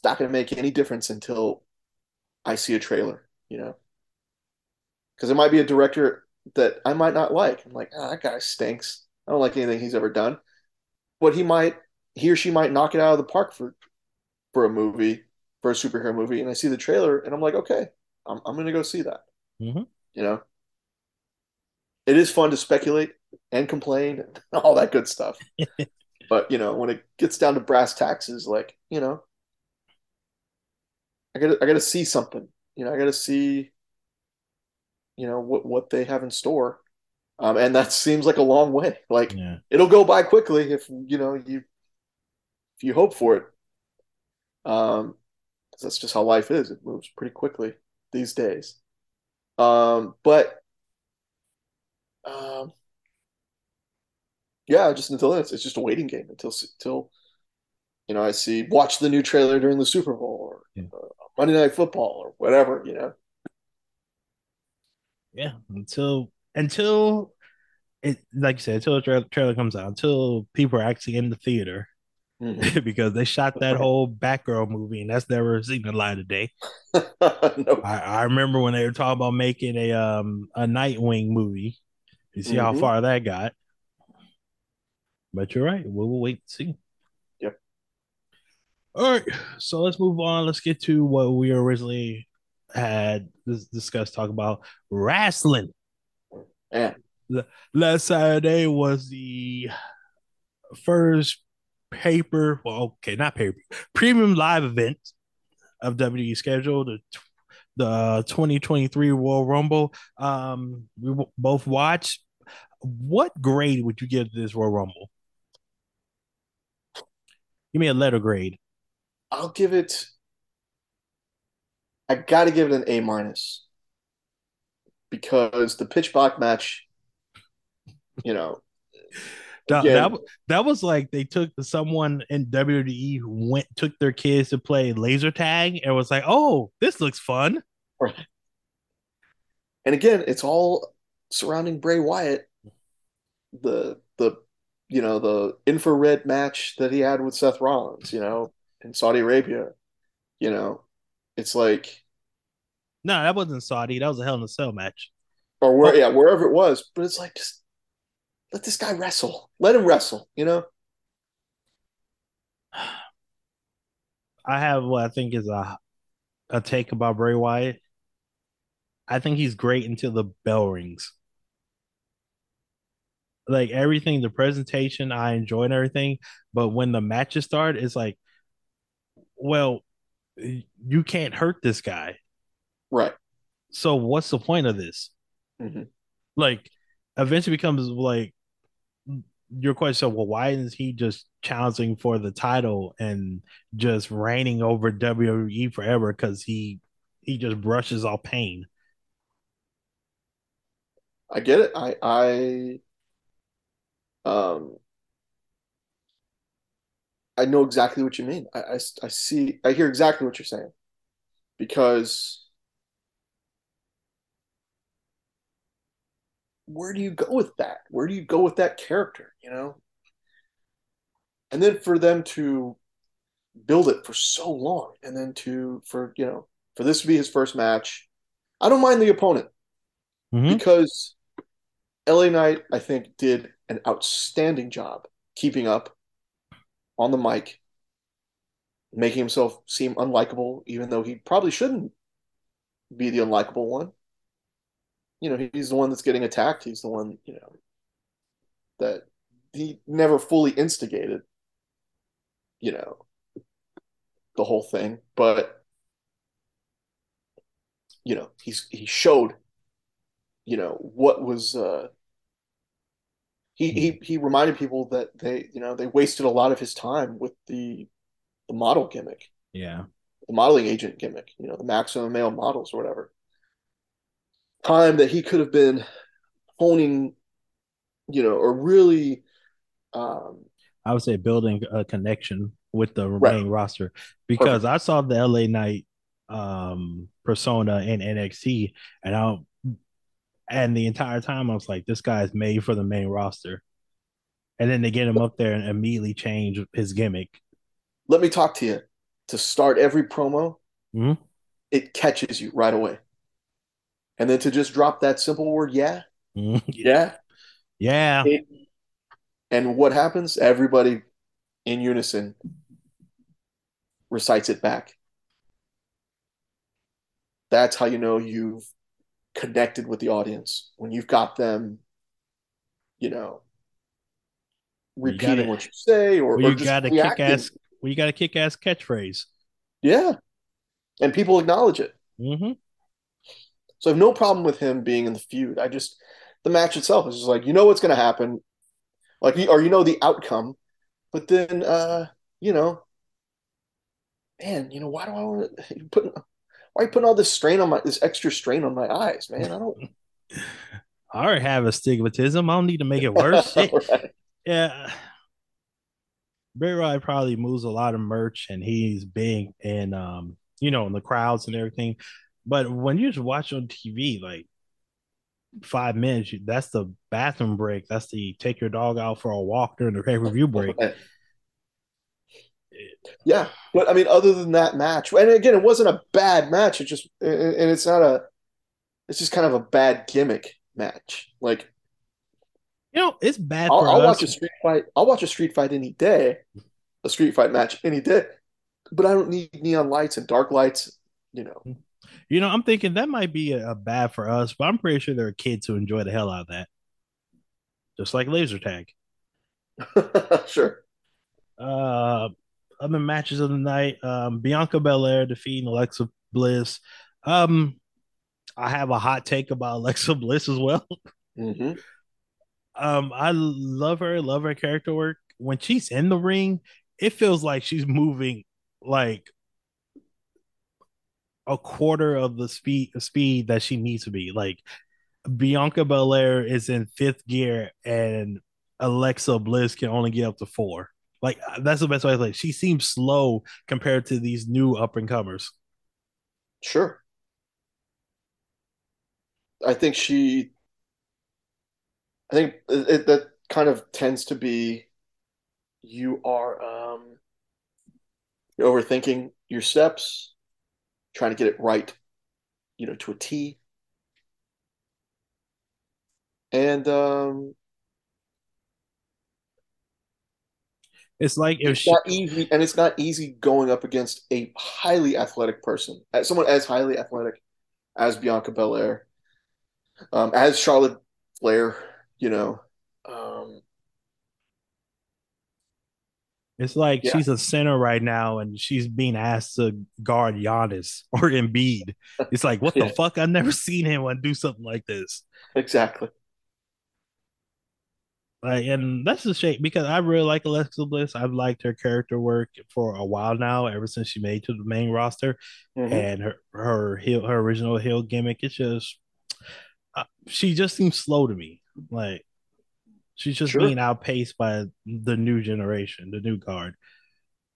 it's not going to make any difference until I see a trailer, you know, because it might be a director that I might not like. I'm like, ah, that guy stinks. I don't like anything he's ever done. But he might, he or she might knock it out of the park for for a movie, for a superhero movie, and I see the trailer and I'm like, okay, I'm I'm gonna go see that. Mm-hmm. You know, it is fun to speculate and complain *laughs* and all that good stuff. *laughs* but you know, when it gets down to brass taxes, like you know, I gotta I gotta see something. You know, I gotta see, you know, what what they have in store. Um, and that seems like a long way. Like yeah. it'll go by quickly if you know you if you hope for it. Um, that's just how life is. It moves pretty quickly these days. Um, but um, yeah, just until then, it's, it's just a waiting game until until you know I see watch the new trailer during the Super Bowl or yeah. uh, Monday Night Football or whatever, you know. Yeah, until until it like you said, until the trailer, trailer comes out, until people are actually in the theater. Mm-hmm. *laughs* because they shot that *laughs* whole Batgirl movie, and that's never seen the light of day. *laughs* nope. I, I, remember when they were talking about making a um a Nightwing movie. You see mm-hmm. how far that got. But you're right. We will wait and see. All right. So let's move on. Let's get to what we originally had discussed, talk about wrestling. Yeah. Last Saturday was the first paper, well, okay, not paper, premium live event of WWE schedule, the the 2023 Royal Rumble. Um, we both watched. What grade would you give this Royal Rumble? Give me a letter grade. I'll give it. I got to give it an A minus because the pitch black match, you know, that, that, that was like they took someone in WWE who went took their kids to play laser tag and was like, "Oh, this looks fun." Right. And again, it's all surrounding Bray Wyatt. The the you know, the infrared match that he had with Seth Rollins, you know, in Saudi Arabia. You know, it's like No, that wasn't Saudi. That was a Hell in a Cell match. Or where, oh. yeah, wherever it was. But it's like just let this guy wrestle. Let him wrestle, you know? *sighs* I have what I think is a a take about Bray Wyatt. I think he's great until the bell rings like everything, the presentation, I enjoyed everything. But when the matches start, it's like, well, you can't hurt this guy. Right. So what's the point of this? Mm-hmm. Like, eventually becomes like your question, well, why is he just challenging for the title and just reigning over WWE forever? Because he he just brushes off pain. I get it. I I um I know exactly what you mean. I, I, I see I hear exactly what you're saying because where do you go with that? Where do you go with that character? You know, and then for them to build it for so long, and then to for you know for this to be his first match, I don't mind the opponent mm-hmm. because LA Knight I think did an outstanding job keeping up on the mic, making himself seem unlikable, even though he probably shouldn't be the unlikable one you know, he's the one that's getting attacked. He's the one, you know, that he never fully instigated, you know, the whole thing. But, you know, he's he showed, you know, what was uh he he he reminded people that they, you know, they wasted a lot of his time with the the model gimmick. Yeah. The modeling agent gimmick, you know, the maximum male models or whatever time that he could have been honing, you know, or really. Um, I would say building a connection with the remaining right. roster because Perfect. I saw the LA Knight um, persona in NXT, and I and the entire time I was like, this guy's made for the main roster. And then they get him up there and immediately change his gimmick. Let me talk to you. To start every promo, mm-hmm. it catches you right away and then to just drop that simple word, yeah, yeah, yeah. It, and what happens? Everybody in unison recites it back. That's how you know you've connected with the audience when you've got them, you know, repeating you gotta, what you say or, or you got a kick ass. Well, you got a kick ass catchphrase. Yeah, and people acknowledge it. Mm-hmm. So I have no problem with him being in the feud. I just the match itself is just like you know what's going to happen, like or you know the outcome, but then uh, you know, man, you know why do I want to put why are you putting all this strain on my this extra strain on my eyes, man? I don't. *laughs* I already have astigmatism. I don't need to make it worse. *laughs* right. Yeah. Bray Wyatt probably moves a lot of merch and he's big and um, you know, in the crowds and everything. But when you just watch on TV, like five minutes, that's the bathroom break. That's the take your dog out for a walk during the pay per view break. Yeah, but I mean, other than that match, and again, it wasn't a bad match. It just, and it's not a, it's just kind of a bad gimmick match. Like, you know, it's bad. I'll, I'll watch a street fight. I'll watch a street fight any day, a street fight match any day. But I don't need neon lights and dark lights. You know. You know, I'm thinking that might be a, a bad for us, but I'm pretty sure there are kids who enjoy the hell out of that. Just like laser tag. *laughs* sure. Uh other matches of the night, um, Bianca Belair defeating Alexa Bliss. Um, I have a hot take about *laughs* Alexa Bliss as well. Mm-hmm. Um, I love her, love her character work. When she's in the ring, it feels like she's moving like a quarter of the speed speed that she needs to be. Like Bianca Belair is in fifth gear and Alexa Bliss can only get up to four. Like that's the best way. I like she seems slow compared to these new up and comers. Sure. I think she. I think it, that kind of tends to be. You are um, you're overthinking your steps trying to get it right, you know, to a T. And um, it's like if it's she... not easy, and it's not easy going up against a highly athletic person, as someone as highly athletic as Bianca Belair, um, as Charlotte Flair, you know. Um, it's like yeah. she's a center right now, and she's being asked to guard Giannis *laughs* or Embiid. It's like, what yeah. the fuck? I've never seen anyone do something like this. Exactly. Like, and that's a shame because I really like Alexa Bliss. I've liked her character work for a while now, ever since she made to the main roster, hmm and her her heel, her original heel gimmick. It's just uh, she just seems slow to me. Like she's just being outpaced by the new generation, the new guard.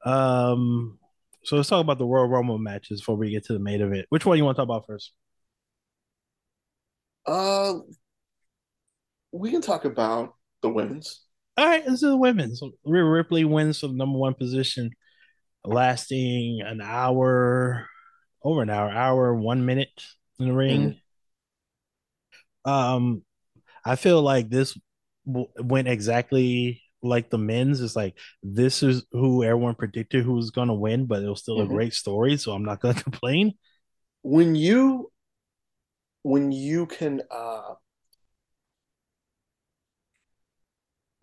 Um, so let's talk about the Royal Rumble matches before we get to the main event. Which one do you want to talk about first? Uh, we can talk about the women's. All right, this is the women's. Rhea Ripley wins for the number one position, lasting an hour, over an hour, hour, one minute in the ring. Mhm. Um, I feel like this w- went exactly like the men's. It's like this is who everyone predicted who was going to win, but it was still a Mhm. great story, so I'm not going *laughs* to complain. When you when you can uh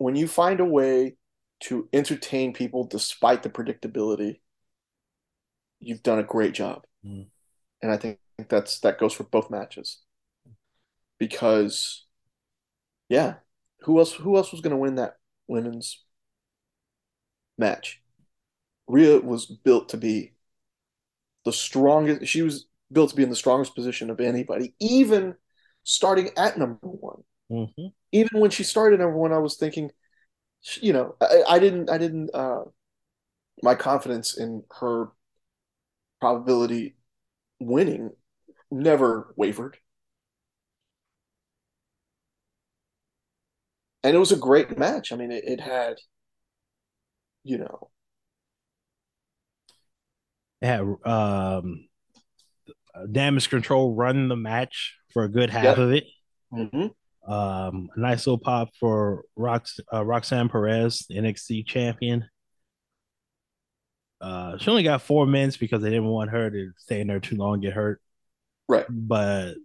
when you find a way to entertain people despite the predictability, you've done a great job. Mm. And I think that's that goes for both matches. Because yeah, who else who else was going to win that women's match? Rhea was built to be the strongest. She was built to be in the strongest position of anybody, even starting at number one. Mm-hmm. Even when she started number one, I was thinking, you know, I, I didn't, I didn't, uh, my confidence in her probability winning never wavered. And it was a great match. I mean, it, it had, you know, Yeah, um, damage control run the match for a good half yep. of it. Mm-hmm. Um, a nice little pop for Rox, uh, Roxanne Perez, NXT champion. Uh, she only got four minutes because they didn't want her to stay in there too long, get hurt. Right. But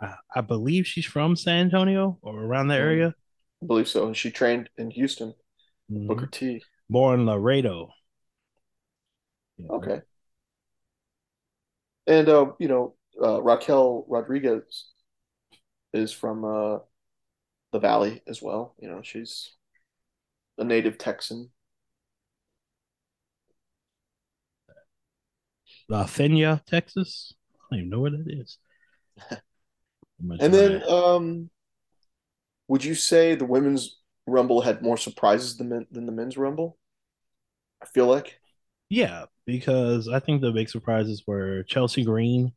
I, I believe she's from San Antonio or around that Mm-hmm. area. I believe so. And she trained in Houston, Mhm. Booker T. Born Laredo. Yeah. Okay. And uh, you know, uh, Raquel Rodriguez is from uh, the Valley as well. You know, she's a native Texan. La Feria, Texas. I don't even know where that is. *laughs* And then, um, would you say the women's Rumble had more surprises than men, than the men's Rumble? I feel like. yeah, because I think the big surprises were Chelsea Green,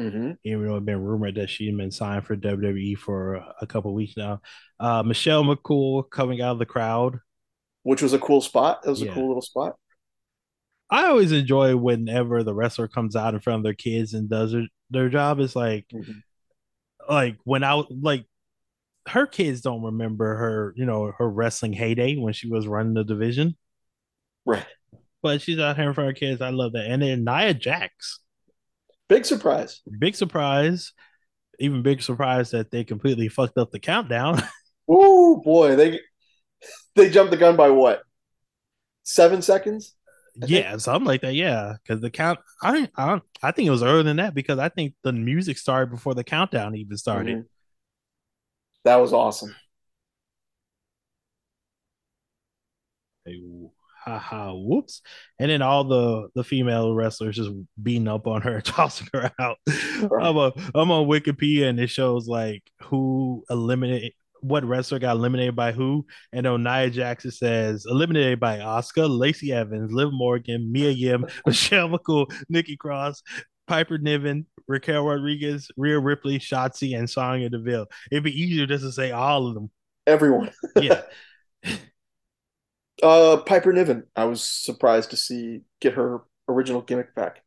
Mm-hmm. even though it had been rumored that she had been signed for WWE for a couple weeks now. Uh, Michelle McCool coming out of the crowd. Which was a cool spot. It was a cool little spot. I always enjoy whenever the wrestler comes out in front of their kids and does their, their job. Is like, Mhm. like when I like her kids don't remember her, you know, her wrestling heyday when she was running the division, Right. but she's out here in front of her kids. I love that. And then Nia Jax, Big surprise. big surprise, even big surprise that they completely fucked up the countdown. *laughs* Ooh, boy, they they jumped the gun by what? Seven seconds? I think- yeah, something like that. Yeah, because the count, I, I, I think it was earlier than that because I think the music started before the countdown even started. Mhm. That was awesome. Hey, haha, whoops. And then all the the female wrestlers just beating up on her, *laughs* tossing her out. I'm a I'm on Wikipedia and it shows like who eliminated what wrestler got eliminated by who. And on Nia Jackson says eliminated by Asuka, Lacey Evans, Liv Morgan, Mia Yim, *laughs* Michelle McCool, Nikki Cross, Piper Niven, Raquel Rodriguez, Rhea Ripley, Shotzi, and Sonya Deville. It'd be easier just to say all of them. Everyone. Yeah. *laughs* Uh, Piper Niven. I was surprised to see get her original gimmick back.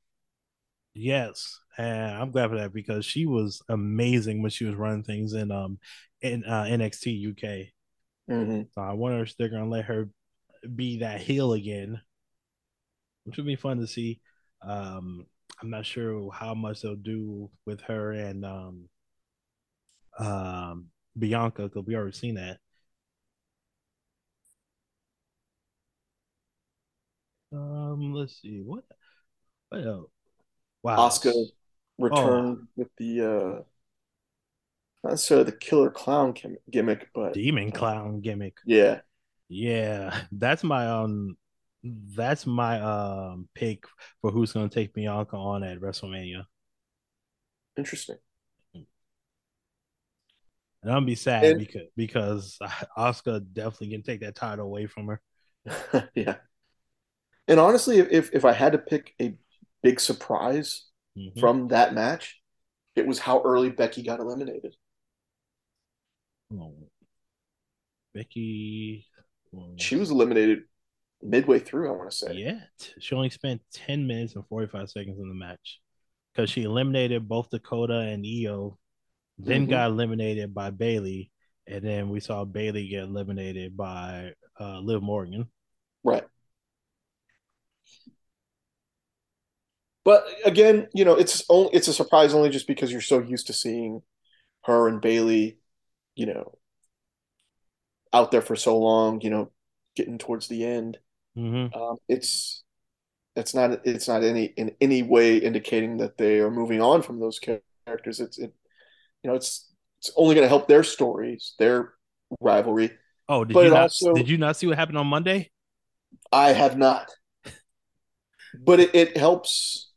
Yes, and I'm glad for that because she was amazing when she was running things in um in uh, NXT UK. Mm-hmm. So I wonder if they're gonna let her be that heel again, which would be fun to see. Um, I'm not sure how much they'll do with her and um um Bianca because we already seen that. Um, let's see what what else? Wow, Asuka returned with the uh not necessarily the killer clown gimmick, but demon clown gimmick. Yeah, yeah, that's my um, that's my um pick for who's gonna take Bianca on at WrestleMania. Interesting. And I'm gonna be sad and, because *laughs* because Asuka definitely can take that title away from her. *laughs* yeah. And honestly, if if I had to pick a big surprise mm-hmm. from that match, it was how early Becky got eliminated. Oh. Becky she was eliminated midway through, I want to say. Yeah. She only spent 10 minutes and 45 seconds in the match. Because she eliminated both Dakota and Io, then mm-hmm. got eliminated by Bayley. and then we saw Bayley get eliminated by uh, Liv Morgan. Right. But again, you know, it's only it's a surprise only just because you're so used to seeing her and Bayley, you know, out there for so long. You know, getting towards the end. Mm-hmm. Um, it's it's not it's not any in any way indicating that they are moving on from those characters. It's it, you know, it's it's only going to help their stories, their rivalry. Oh, did but you not? Also, did you not see what happened on Monday? I have not. *laughs* but it, it helps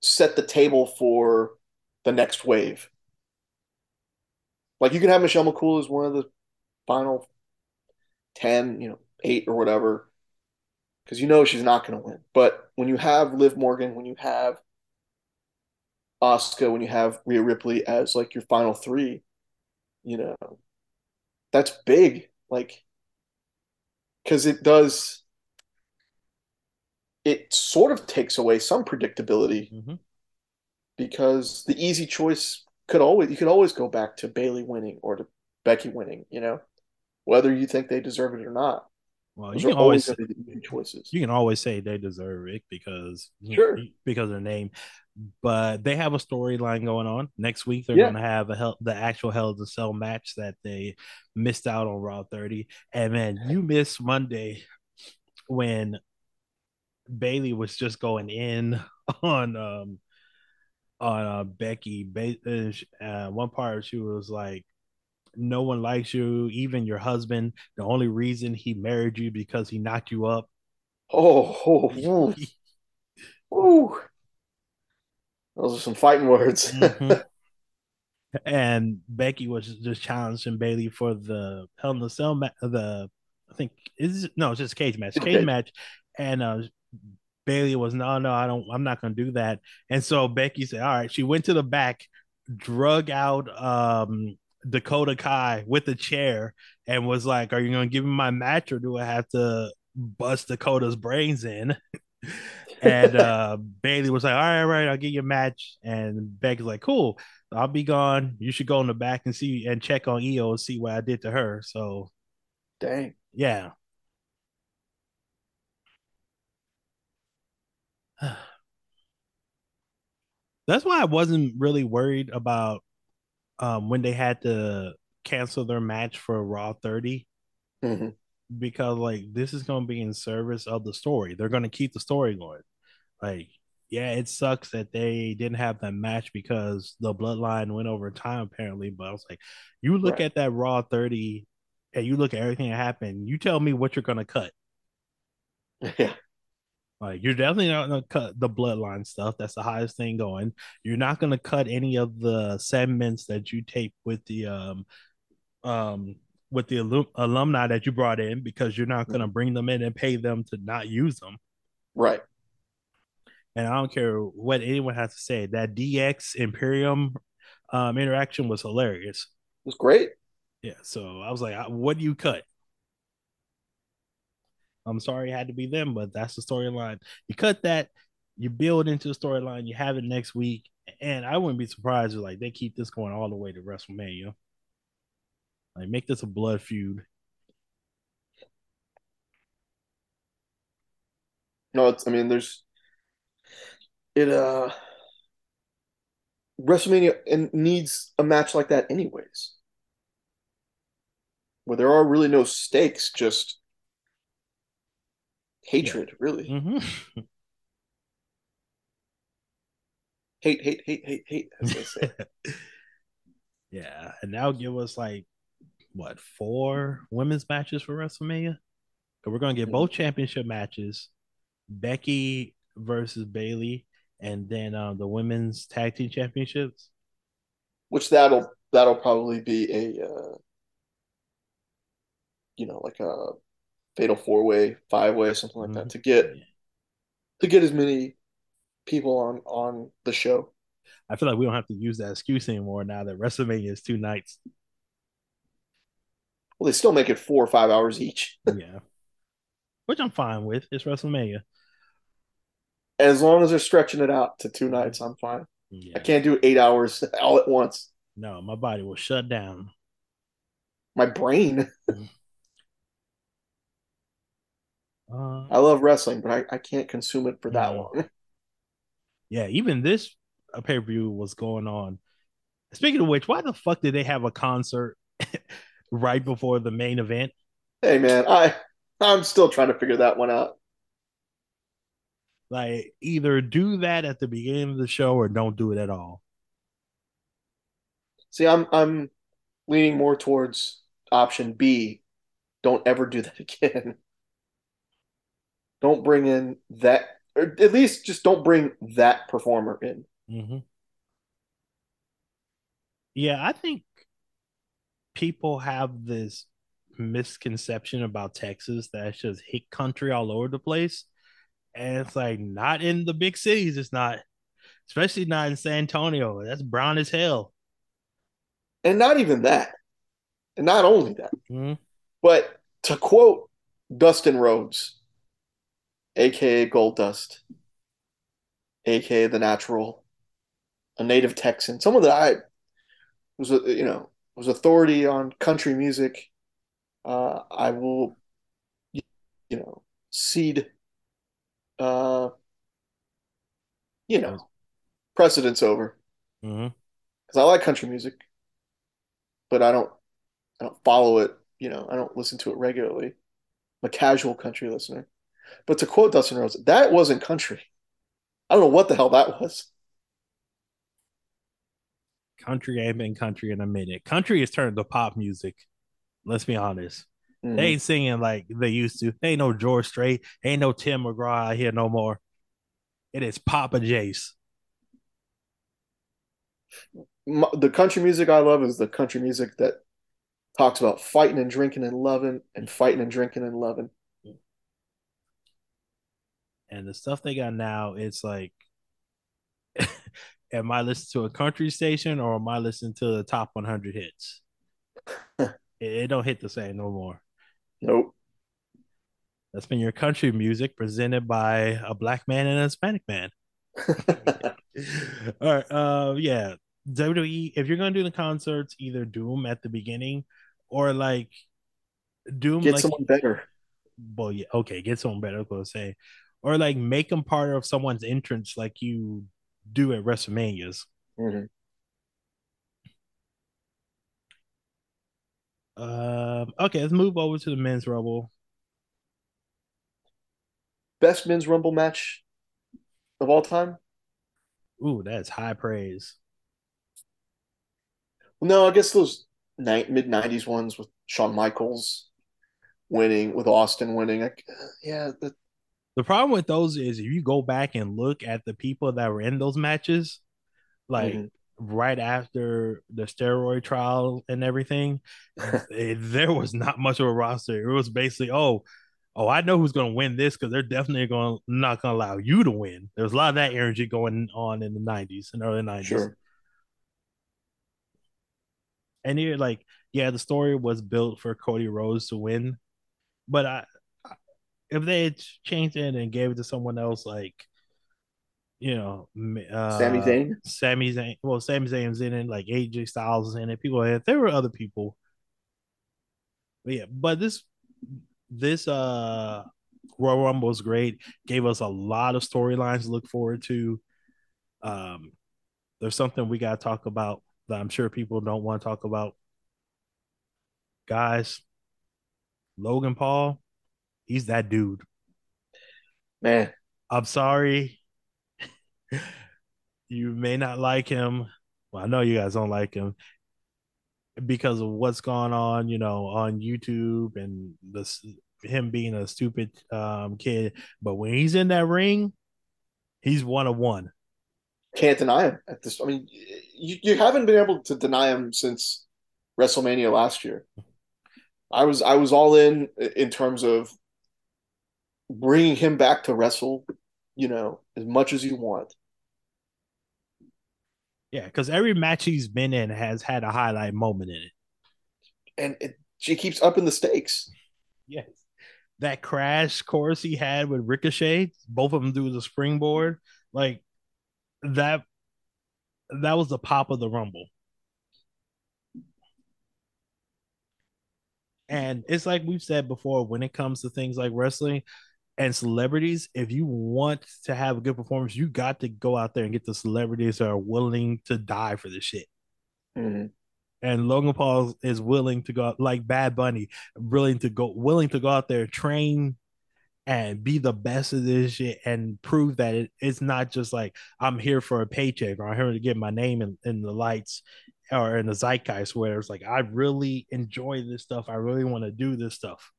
set the table for the next wave. Like you can have Michelle McCool as one of the final ten, you know, eight or whatever, because you know she's not going to win. But when you have Liv Morgan, when you have Asuka, when you have Rhea Ripley as like your final three, you know, that's big. Like, because it does, it sort of takes away some predictability mm-hmm. because the easy choice could always, you could always go back to Bayley winning or to Becky winning, you know, whether you think they deserve it or not. Well, Those you can always, always choices. You can always say they deserve it because sure because of their name, but they have a storyline going on next week. They're yeah. going to have a hell, the actual Hell in a Cell match that they missed out on Raw 30, and man, you missed Monday when Bayley was just going in *laughs* on um on uh, Becky. Uh, one part she was like, no one likes you, even your husband. The only reason he married you because he knocked you up. Oh, *laughs* oh ooh. Those are some fighting words. *laughs* mm-hmm. And Becky was just challenging Bayley for the Hell in the Cell match. The I think is no, it's just cage match, cage match, and uh, Bayley was no, no, I don't, I'm not gonna do that. And so Becky said, all right. She went to the back, drug out um Dakota Kai with a chair and was like, Are you gonna give me my match or do I have to bust Dakota's brains in? *laughs* and uh Bayley was like, All right, all right, I'll get you a match. And Becky's like, Cool, I'll be gone. You should go in the back and see and check on Io and see what I did to her. So dang. Yeah. *sighs* That's why I wasn't really worried about um, when they had to cancel their match for Raw 30 mm-hmm. because like this is going to be in service of the story. They're going to keep the story going. Like, yeah, it sucks that they didn't have that match because the bloodline went over time apparently. But I was like, you look right. at that Raw 30 and you look at everything that happened. You tell me what you're going to cut. *laughs* Yeah. Like you're definitely not gonna cut the bloodline stuff. That's the highest thing going. You're not gonna cut any of the segments that you tape with the um um with the alum- alumni that you brought in because you're not gonna bring them in and pay them to not use them. Right. And I don't care what anyone has to say. That DX Imperium um interaction was hilarious. It was great. Yeah. So I was like, what do you cut? I'm sorry it had to be them, but that's the storyline. You cut that, you build into the storyline, you have it next week, and I wouldn't be surprised if like they keep this going all the way to WrestleMania. Like make this a blood feud. No, it's I mean there's it uh WrestleMania and needs a match like that anyways. Where there are really no stakes, just hatred, yeah. really. Mm-hmm. *laughs* hate, hate, hate, hate, hate, as they say. *laughs* Yeah, and that'll give us like what four women's matches for WrestleMania. Cause we're gonna get both championship matches, Becky versus Bayley, and then um, the women's tag team championships. Which that'll that'll probably be a uh, you know like a fatal four way, five way, something like mm-hmm. that to get to get as many people on on the show. I feel like we don't have to use that excuse anymore now that WrestleMania is two nights. Well, they still make it four or five hours each. *laughs* yeah, which I'm fine with. It's WrestleMania. As long as they're stretching it out to two nights, I'm fine. Yeah. I can't do eight hours *laughs* all at once. No, my body will shut down. My brain. Uh, I love wrestling, but I, I can't consume it for that long. *laughs* Yeah, even this pay per view was going on. Speaking of which, why the fuck did they have a concert *laughs* right before the main event? Hey man, I I'm still trying to figure that one out. Like either do that at the beginning of the show or don't do it at all. See, I'm I'm leaning more towards option B. Don't ever do that *laughs* again. Don't bring in that or at least just don't bring that performer in. Mm-hmm. Yeah, I think people have this misconception about Texas that it's just hit country all over the place. And it's like not in the big cities, it's not, especially not in San Antonio. That's brown as hell. And not even that. And not only that, mm-hmm. but to quote Dustin Rhodes, aka Goldust, aka the natural, a native Texan, someone that I was, you know, was authority on country music. Uh, I will, you know, cede, uh, you know, precedence over because mm-hmm. I like country music, but I don't, I don't follow it. You know, I don't listen to it regularly. I'm a casual country listener. But to quote Dustin Rhodes, that wasn't country. I don't know what the hell that was country ain't been country in a minute. Country is turned to pop music. Let's be honest. Mm-hmm. They ain't singing like they used to. They ain't no George Strait. Ain't no Tim McGraw out here no more. It is Papa Jace. The country music I love is the country music that talks about fighting and drinking and loving and fighting and drinking and loving. And the stuff they got now, it's like *laughs* am I listening to a country station or am I listening to the top 100 hits? *laughs* it, it, don't hit the same no more. Nope. That's been your country music presented by a black man and a Hispanic man. *laughs* All right. Uh, yeah. WWE, if you're going to do the concerts, either do them at the beginning or like do them get like, someone better. Well, yeah. Okay. Get someone better. I was going to say. Or like make them part of someone's entrance like you do at WrestleManias. Mm-hmm. Um, okay, let's move over to the men's rumble. Best men's rumble match of all time. Ooh, that's high praise. no, I guess those mid '90s ones with Shawn Michaels winning, with Austin winning. I, yeah, the, the problem with those is if you go back and look at the people that were in those matches, like mm-hmm. right after the steroid trial and everything, it, *laughs* there was not much of a roster. It was basically, oh, oh, I know who's going to win this because they're definitely going not going to allow you to win. There was a lot of that energy going on in the '90s and early '90s. Sure. And you're like, yeah, the story was built for Cody Rhodes to win, but I if they had changed it and gave it to someone else, like you know, uh, Sami Zayn, Sami Zayn, well, Sami Zayn's in it, like AJ Styles is in it. People, had, there were other people, but yeah, but this this uh Royal Rumble was great. Gave us a lot of storylines to look forward to. Um, there's something we got to talk about that I'm sure people don't want to talk about. Guys, Logan Paul He's that dude. Man, I'm sorry. *laughs* you may not like him. Well, I know you guys don't like him. because of what's going on, you know, on YouTube and this him being a stupid um, kid. But when he's in that ring, he's one of one. Can't deny him at this. I mean, you, you haven't been able to deny him since WrestleMania last year. I was I was all in in terms of bringing him back to wrestle, you know, as much as you want. Yeah, because every match he's been in has had a highlight moment in it. And it, she keeps upping the stakes. Yes. That crash course he had with Ricochet, both of them do the springboard, like that that was the pop of the rumble. And it's like we've said before, when it comes to things like wrestling and celebrities, if you want to have a good performance, you got to go out there and get the celebrities that are willing to die for this shit. Mm-hmm. And Logan Paul is willing to go like Bad Bunny, willing to go willing to go out there, train and be the best of this shit and prove that it, it's not just like I'm here for a paycheck or I'm here to get my name in, in the lights or in the zeitgeist where it's like I really enjoy this stuff. I really want to do this stuff.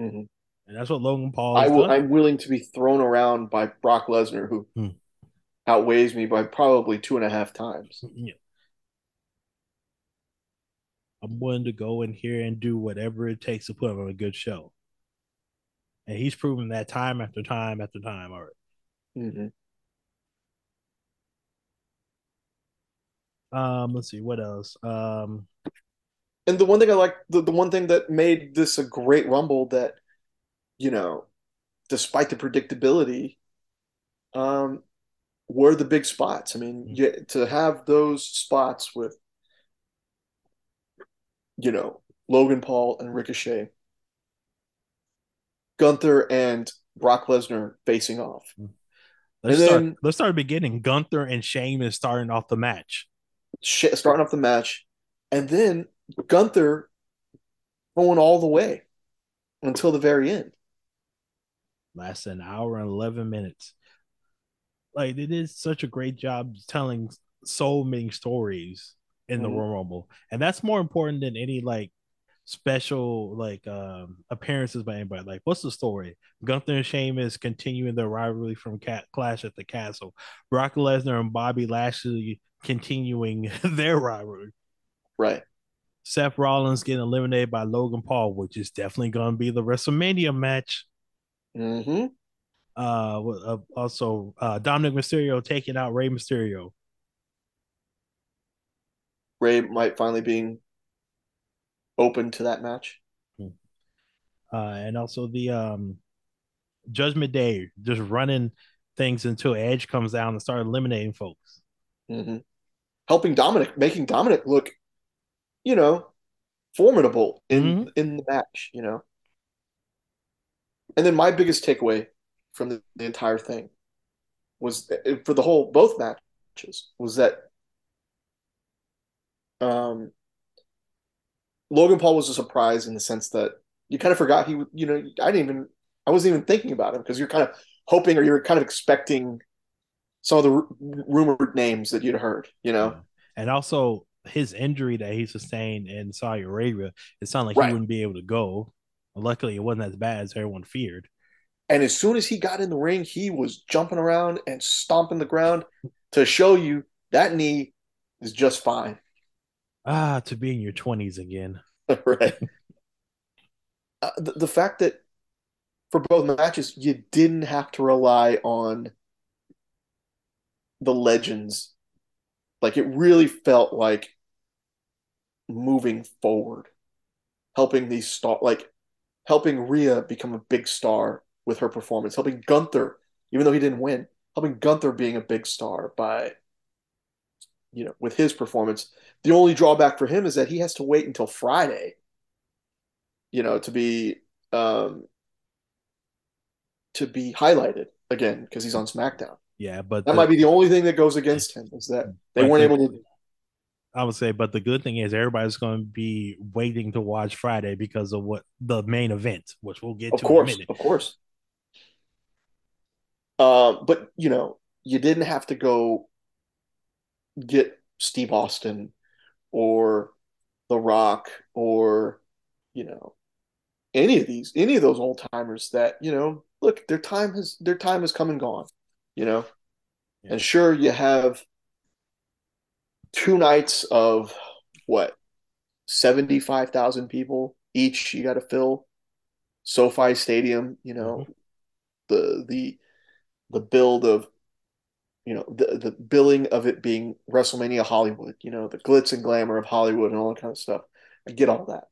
Mm-hmm. And that's what Logan Paul I will, I'm willing to be thrown around by Brock Lesnar, who hmm. outweighs me by probably two and a half times. Yeah. I'm willing to go in here and do whatever it takes to put on a good show. And he's proven that time after time after time already. Mm-hmm. Um, let's see what else. Um, and the one thing I like, the, the one thing that made this a great rumble that, you know, despite the predictability, um, were the big spots. I mean, mm-hmm. you, to have those spots with, you know, Logan Paul and Ricochet, Gunther and Brock Lesnar facing off. Mm-hmm. Let's and start. Then, let's start beginning. Gunther and Sheamus starting off the match starting off the match, and then Gunther going all the way until the very end. Lasts an hour and eleven minutes. Like it is such a great job telling so many stories in the mm-hmm. Royal Rumble, and that's more important than any like special like um appearances by anybody. Like, what's the story? Gunther and Sheamus continuing their rivalry from Cat Clash at the Castle. Brock Lesnar and Bobby Lashley continuing *laughs* their rivalry. Right. Seth Rollins getting eliminated by Logan Paul, which is definitely going to be the WrestleMania match. Mm-hmm. Uh, uh, also, uh, Dominic Mysterio taking out Rey Mysterio. Rey might finally being open to that match. Hmm. Uh, and also the um, Judgment Day just running things until Edge comes down and start eliminating folks. Mm-hmm helping Dominic, making Dominic look, you know, formidable in mm-hmm. in the match, you know. And then my biggest takeaway from the, the entire thing was uh, for the whole both matches was that um Logan Paul was a surprise in the sense that you kind of forgot he you know I didn't even I wasn't even thinking about him because you're kind of hoping or you're kind of expecting some of the r- rumored names that you'd heard, you know. And also his injury that he sustained in Saudi Arabia, it sounded like right. he wouldn't be able to go. Luckily, it wasn't as bad as everyone feared. And as soon as he got in the ring, he was jumping around and stomping the ground to show you that knee is just fine. Ah, to be in your 20s again. *laughs* right. Uh, the, the fact that for both matches, you didn't have to rely on the legends. Like it really felt like moving forward, helping these star like helping Rhea become a big star with her performance, helping Gunther, even though he didn't win, helping Gunther being a big star by you know, with his performance. The only drawback for him is that he has to wait until Friday, you know, to be um to be highlighted again because he's on SmackDown. Yeah, but that the, might be the only thing that goes against him is that they weren't the, able to. I would say, but the good thing is everybody's going to be waiting to watch Friday because of what the main event, which we'll get of to. Of course, of course, uh, but you know, you didn't have to go get Steve Austin or The Rock or you know any of these any of those old timers that you know look their time has their time has come and gone you know yeah. and sure you have two nights of what 75,000 people each you got to fill SoFi Stadium you know mm-hmm. the the the build of you know the the billing of it being WrestleMania Hollywood you know the glitz and glamour of Hollywood and all that kind of stuff I get all that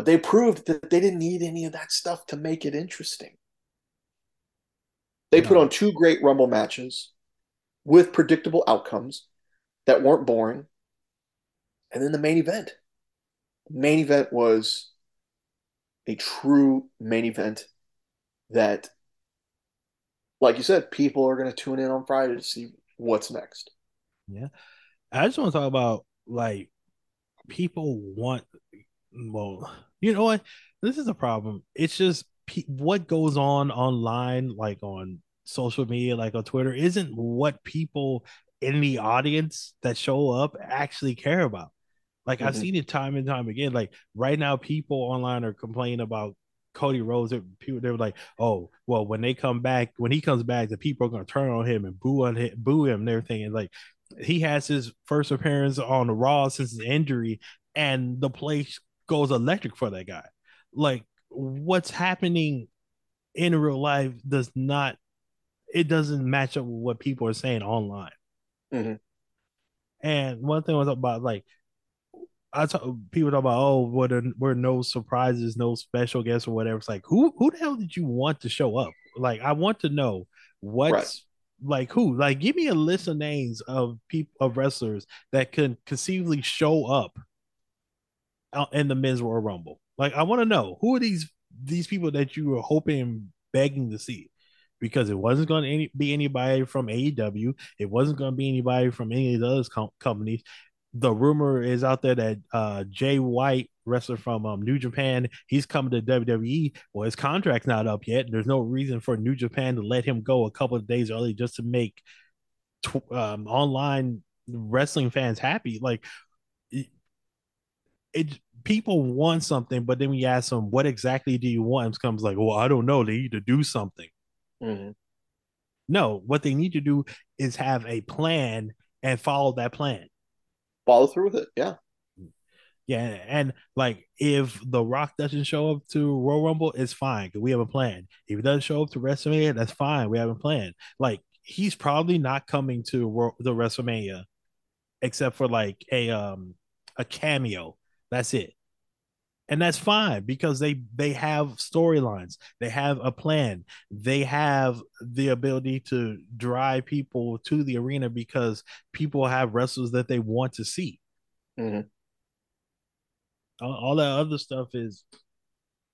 but they proved that they didn't need any of that stuff to make it interesting. They no. put on two great Rumble matches with predictable outcomes that weren't boring. And then the main event. Main event was a true main event that, like you said, people are going to tune in on Friday to see what's next. Yeah. I just want to talk about like people want, well, you know what? This is a problem. It's just what goes on online, like on social media, like on Twitter, isn't what people in the audience that show up actually care about. Like mm-hmm. I've seen it time and time again. Like right now, people online are complaining about Cody Rhodes. People they were like, "Oh, well, when they come back, when he comes back, the people are gonna turn on him and boo on him, boo him and everything." And like he has his first appearance on the Raw since his injury, and the place goes electric for that guy. Like what's happening in real life does not it doesn't match up with what people are saying online. Mm-hmm. And one thing was about like I talk people talk about oh what are, were no surprises, no special guests or whatever. It's like who who the hell did you want to show up? Like I want to know what's right. like who like give me a list of names of people of wrestlers that could conceivably show up in the men's Royal Rumble? Like, I want to know who are these these people that you were hoping, begging to see? Because it wasn't going to any, be anybody from AEW. It wasn't going to be anybody from any of those com- companies. The rumor is out there that uh, Jay White, wrestler from um, New Japan, he's coming to WWE. Well, his contract's not up yet. There's no reason for New Japan to let him go a couple of days early just to make tw- um, online wrestling fans happy. Like, it people want something, but then we ask them, "What exactly do you want?" It comes like, "Well, I don't know. They need to do something." Mm-hmm. No, what they need to do is have a plan and follow that plan. Follow through with it. Yeah. Yeah, and like if The Rock doesn't show up to Royal Rumble, it's fine because we have a plan. If he doesn't show up to WrestleMania, that's fine. We have a plan. Like he's probably not coming to the WrestleMania, except for like a um a cameo that's it. And that's fine because they they have storylines. They have a plan. They have the ability to drive people to the arena because people have wrestlers that they want to see. Mm-hmm. All, all that other stuff is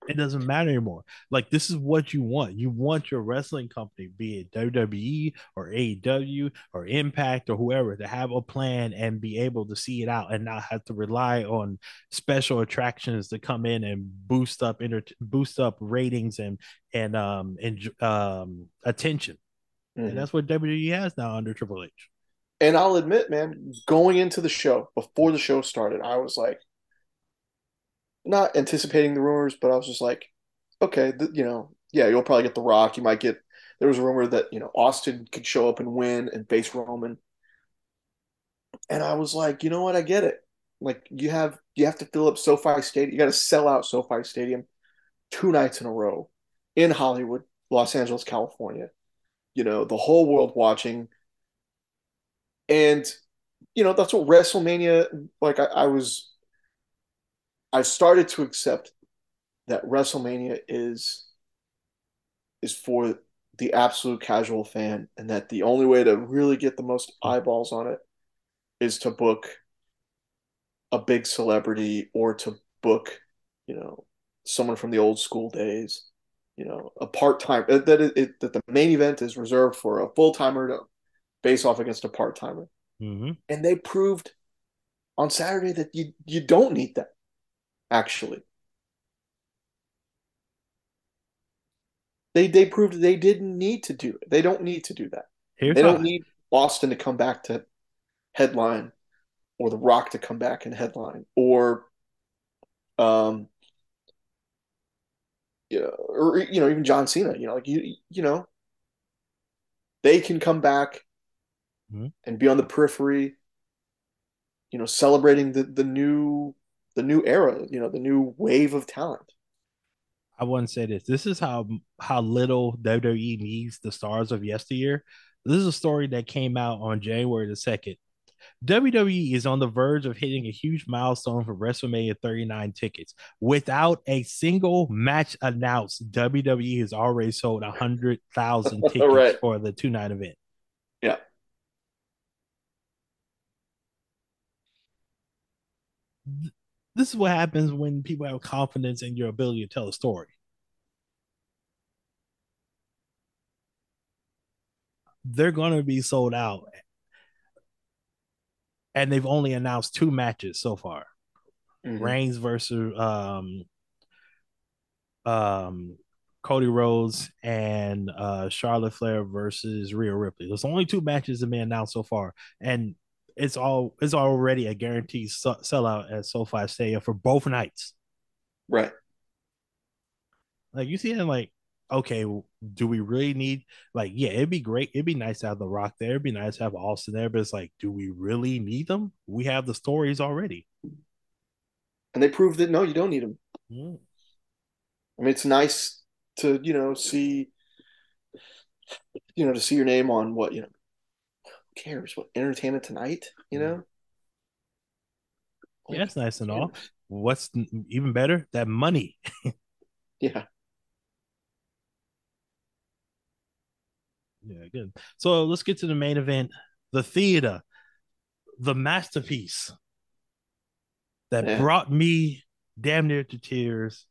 it doesn't matter anymore. Like this is what you want. You want your wrestling company, be it WWE or AEW or Impact or whoever, to have a plan and be able to see it out and not have to rely on special attractions to come in and boost up inter- boost up ratings and and um and um attention. Mm-hmm. And that's what WWE has now under Triple H. And I'll admit, man, going into the show before the show started, I was like, not anticipating the rumors, but I was just like, okay, th- you know, yeah, you'll probably get The Rock. You might get. There was a rumor that you know Austin could show up and win and face Roman, and I was like, you know what, I get it. Like you have you have to fill up SoFi Stadium. You got to sell out SoFi Stadium two nights in a row in Hollywood, Los Angeles, California. You know, the whole world watching. And, you know, that's what WrestleMania, like I, I was I started to accept that WrestleMania is is for the absolute casual fan, and that the only way to really get the most eyeballs on it is to book a big celebrity or to book, you know, someone from the old school days. You know, a part time that it, it, that the main event is reserved for a full timer to face off against a part timer, mm-hmm. and they proved on Saturday that you you don't need that actually. They they proved they didn't need to do it. They don't need to do that. Here's they don't need Austin to come back to headline or The Rock to come back and headline, or um, you know, or you know, even John Cena. You know, like you, you know, they can come back mm-hmm. and be on the periphery. You know, celebrating the the new the new era. You know, the new wave of talent. I wouldn't say this. This is how how little WWE needs the stars of yesteryear. This is a story that came out on January the second. WWE is on the verge of hitting a huge milestone for WrestleMania 39 tickets. Without a single match announced, WWE has already sold 100,000 *laughs* tickets right. for the two night event. Yeah. This is what happens when people have confidence in your ability to tell a story. They're going to be sold out and they've only announced two matches so far. Mm-hmm. Reigns versus um um Cody Rhodes and uh Charlotte Flair versus Rhea Ripley. There's only two matches that have been announced so far, and it's all it's already a guaranteed sellout at SoFi Stadium for both nights. Right. Like you see it like okay, do we really need like yeah, it'd be great. It'd be nice to have the rock there. It'd be nice to have Austin there, but it's like, do we really need them? We have the stories already. And they proved that no, you don't need them. Mm. I mean, it's nice to, you know, see you know, to see your name on what, you know, cares? What entertainment tonight, you mm-hmm. know? Yeah, it's nice and all. What's even better? That money. *laughs* yeah. Yeah, good. So let's get to the main event the theater, the masterpiece that yeah. brought me damn near to tears.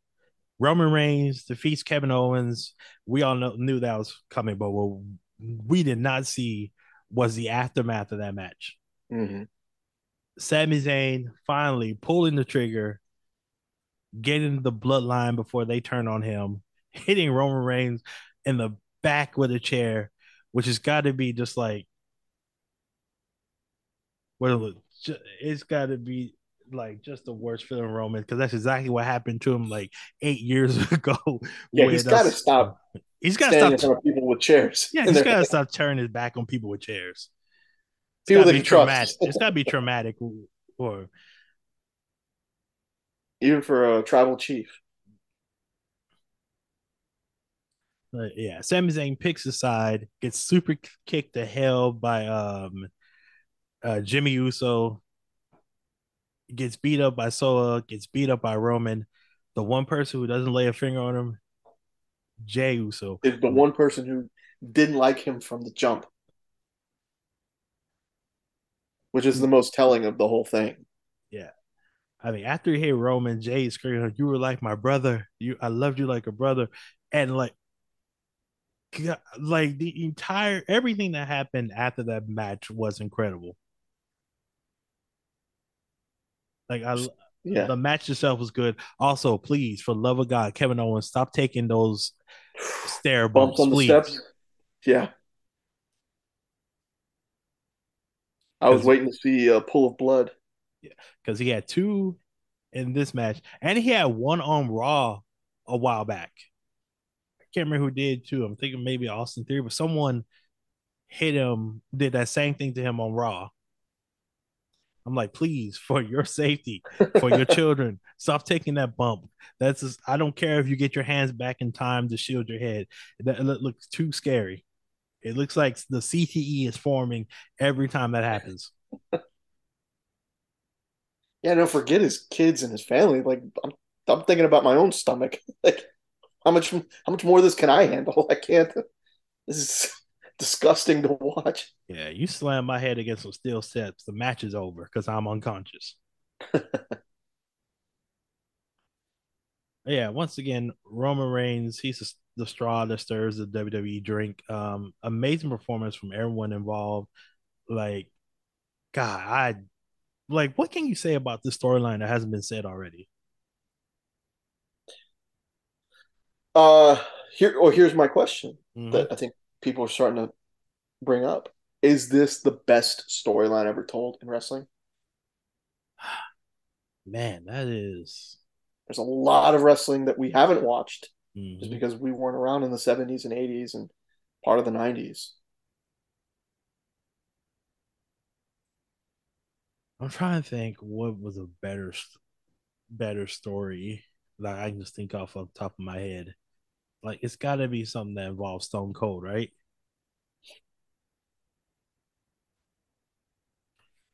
Roman Reigns defeats Kevin Owens. We all know, knew that was coming, but what we did not see was the aftermath of that match. Mm-hmm. Sami Zayn finally pulling the trigger, getting the bloodline before they turn on him, *laughs* hitting Roman Reigns in the back with a chair, which has got to be just like what it's got to be like just the worst feeling Roman because that's exactly what happened to him like eight years *laughs* ago. Yeah, he's got to stop. He's got to stop in front of people with chairs. Yeah, *laughs* he's got to stop turning his back on people with chairs. It's people that be traumatic. *laughs* it's got to be traumatic, or even for a tribal chief. Uh, yeah, Sami Zayn picks a side, gets super kicked to hell by um uh Jimmy Uso, gets beat up by Solo, gets beat up by Roman. The one person who doesn't lay a finger on him, Jey Uso. Is the one person who didn't like him from the jump. Which is the most telling of the whole thing. Yeah. I mean, after he hit Roman, Jey screaming, "You were like my brother. You, I loved you like a brother." And like like the entire everything that happened after that match was incredible. Like I yeah. the match itself was good. Also, please, for love of God, Kevin Owens, stop taking those stair bumps, bumps on please. the steps. Yeah. I was waiting to see a pool of blood. Yeah, because he had two in this match, and he had one on Raw a while back I can't remember who did too. I'm thinking maybe Austin Theory, but someone hit him, did that same thing to him on Raw. I'm like, please, for your safety, for your *laughs* children, stop taking that bump. That's just, I don't care if you get your hands back in time to shield your head. That looks too scary. It looks like the CTE is forming every time that happens. yeah, don't forget his kids and his family. Like I'm, I'm thinking about my own stomach. *laughs* like how much how much more of this can I handle? *laughs* I can't. This is disgusting to watch. Yeah, you slam my head against some steel steps, the match is over because I'm unconscious. *laughs* yeah, once again, Roman Reigns, he's the straw that stirs the WWE drink. Um, amazing performance from everyone involved. Like, God, I like what can you say about this storyline that hasn't been said already? Uh, here, or here's my question mm-hmm. that I think people are starting to bring up: Is this the best storyline ever told in wrestling? *sighs* Man, that is. There's a lot of wrestling that we haven't watched mm-hmm. just because we weren't around in the 70s and 80s and part of the 90s. I'm trying to think what was a better better story that I can just think off of the top of my head. Like it's got to be something that involves Stone Cold, right?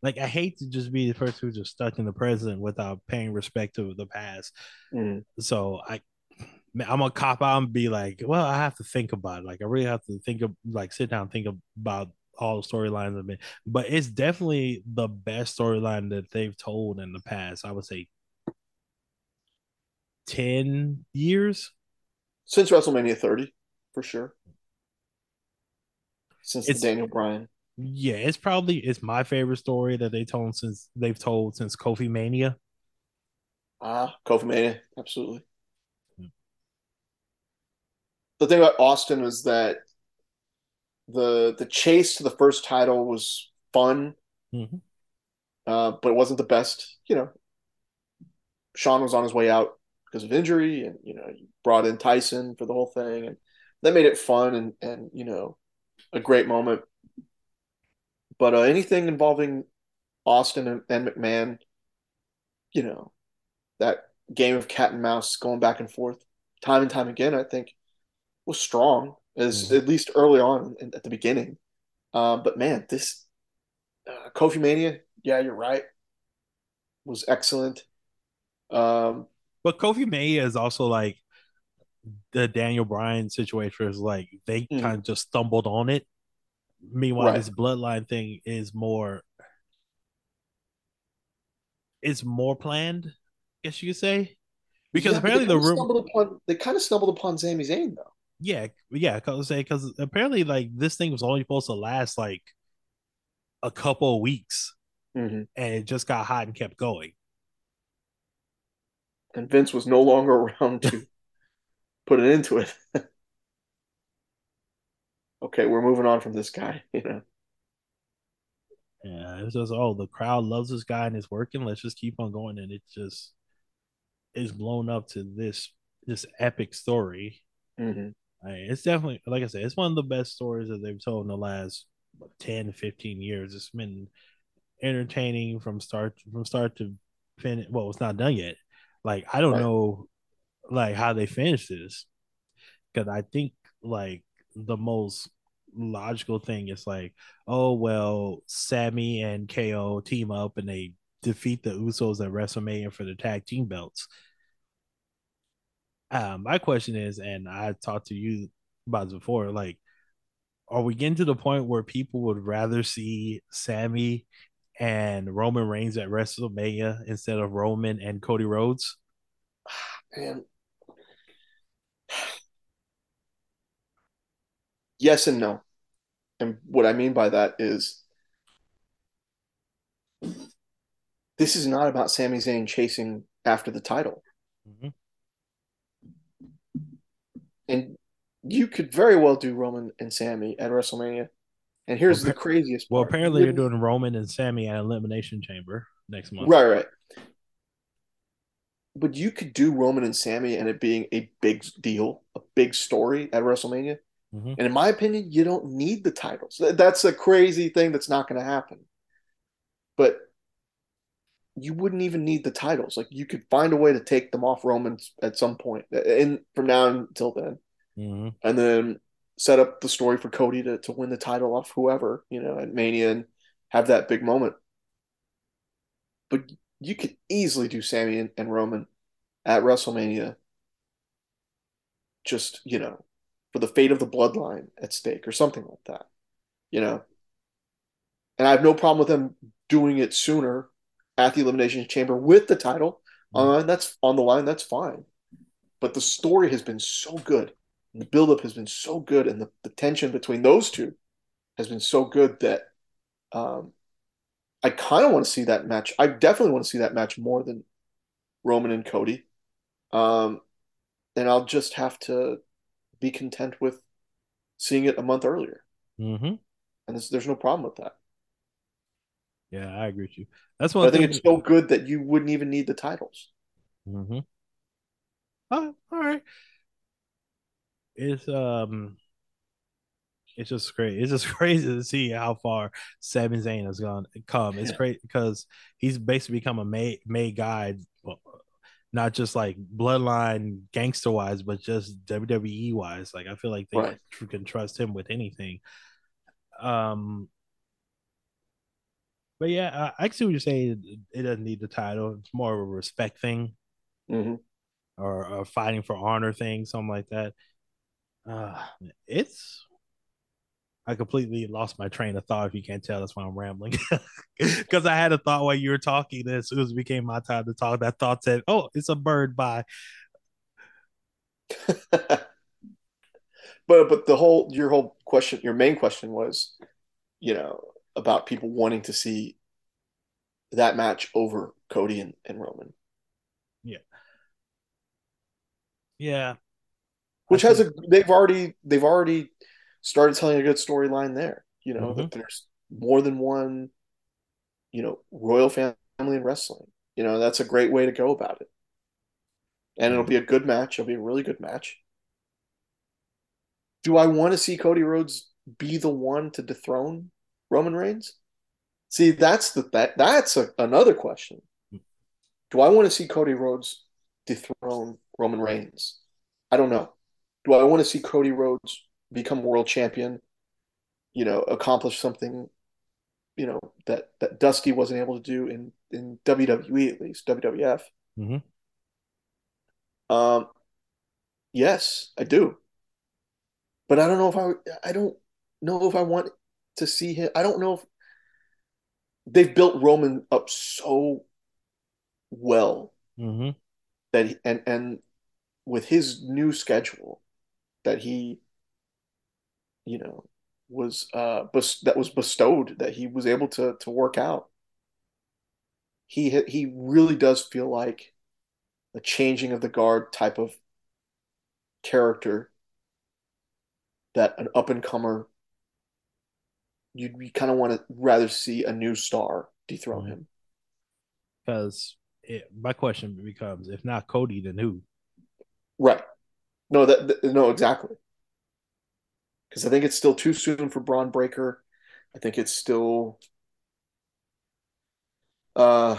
Like I hate to just be the person who's just stuck in the present without paying respect to the past. Mm. So I I'm gonna cop out and be like, well, I have to think about it. Like I really have to think of like sit down and think about all the storylines of it. But it's definitely the best storyline that they've told in the past. I would say ten years since WrestleMania 30, for sure. Since it's, Daniel Bryan. Yeah, it's probably it's my favorite story that they told since they've told since Kofi Mania. Ah, Kofi Mania, absolutely. Hmm. The thing about Austin is that the the chase to the first title was fun, mm-hmm. uh, but it wasn't the best. You know, Shawn was on his way out because of injury, and you know, you brought in Tyson for the whole thing, and that made it fun and and you know, a great moment. But uh, anything involving Austin and, and McMahon, you know, that game of cat and mouse going back and forth time and time again, I think was strong as mm-hmm. at least early on in, at the beginning. Um, but man, this uh, Kofi Mania, yeah, you're right, was excellent. Um, but Kofi May is also like the Daniel Bryan situation is like they mm-hmm. kind of just stumbled on it Meanwhile, right. this bloodline thing is more it's more planned, I guess you could say. Because yeah, apparently the room upon, they kind of stumbled upon Sami Zayn though. Yeah, yeah, cause say because apparently like this thing was only supposed to last like a couple of weeks, mm-hmm. and it just got hot and kept going. And Vince was no longer *laughs* around to put it into *laughs* it. okay, we're moving on from this guy, *laughs* you know. Yeah, it's just oh, the crowd loves this guy and it's working. Let's just keep on going, and it just is blown up to this this epic story. Mm-hmm. I mean, it's definitely like I said, it's one of the best stories that they've told in the last 10, 15 years. It's been entertaining from start from start to finish. Well, it's not done yet. Like I don't right. know, like how they finish this, because I think like the most logical thing is like, oh well, Sami and KO team up and they defeat the Usos at WrestleMania for the tag team belts. Um, my question is, and I talked to you about this before, like, are we getting to the point where people would rather see Sami and Roman Reigns at WrestleMania instead of Roman and Cody Rhodes? *sighs* Man, *sighs* yes and no. And what I mean by that is this is not about Sami Zayn chasing after the title. Mm-hmm. And you could very well do Roman and Sami at WrestleMania. And here's well, the craziest Well, apparently you're doing Roman and Sami at Elimination Chamber next month. Right, right. But you could do Roman and Sami and it being a big deal, a big story at WrestleMania. Mm-hmm. And in my opinion, you don't need the titles. That's a crazy thing that's not going to happen. But you wouldn't even need the titles. Like you could find a way to take them off Romans at some point, in from now until then, mm-hmm. and then set up the story for Cody to to win the title off whoever you know at Mania and have that big moment. But you could easily do Sami and, and Roman at WrestleMania. Just you know, for the fate of the bloodline at stake or something like that, you know. And I have no problem with them doing it sooner at the Elimination Chamber with the title. Mm-hmm. Uh, that's on the line. That's fine. But the story has been so good. The buildup has been so good, and the, the tension between those two has been so good that um, I kind of want to see that match. I definitely want to see that match more than Roman and Cody. Um, and I'll just have to be content with seeing it a month earlier. Mm-hmm. And there's no problem with that. Yeah, I agree with you. That's one I think it's so good that you wouldn't even need the titles. That's I one think thing. it's so good that you wouldn't even need the titles. Mm-hmm. Oh, all right. It's um, it's just great. It's just *laughs* crazy to see how far Sami Zayn has gone come. It's great because he's basically become a made made guy, not just like bloodline gangster wise, but just WWE wise. Like I feel like they Right. can trust him with anything. Um, but yeah, I, I see what you're saying. It doesn't need the title. It's more of a respect thing hmm or a fighting for honor thing, something like that. Uh, it's I completely lost my train of thought. If you can't tell, that's why I'm rambling. *laughs* Because I had a thought while you were talking. And as soon as it became my time to talk, that thought said, "Oh, it's a bird." By *laughs* but but the whole your whole question, your main question was, you know, about people wanting to see that match over Cody and, and Roman, yeah, yeah, which has a they've already they've already started telling a good storyline there. You know mm-hmm, that there's more than one, you know, royal family in wrestling. You know that's a great way to go about it, and it'll be a good match. It'll be a really good match. Do I want to see Cody Rhodes be the one to dethrone Roman Reigns? See, that's the that that's a, another question. Do I want to see Cody Rhodes dethrone Roman Reigns? I don't know. Do I want to see Cody Rhodes become world champion? You know, accomplish something you know that that Dusty wasn't able to do in in WWE at least WWF. mm-hmm. Um, yes, I do, but I don't know if I I don't know if I want to see him. I don't know if they've built Roman up so well Mm-hmm. that he, and and with his new schedule that he you know was uh bes- that was bestowed that he was able to to work out. He he really does feel like a changing of the guard type of character that an up and comer you, you kind of want to rather see a new star dethrone him. Because my question becomes, if not Cody, then who? right no that, that no exactly because I think it's still too soon for Bron Breakker I think it's still uh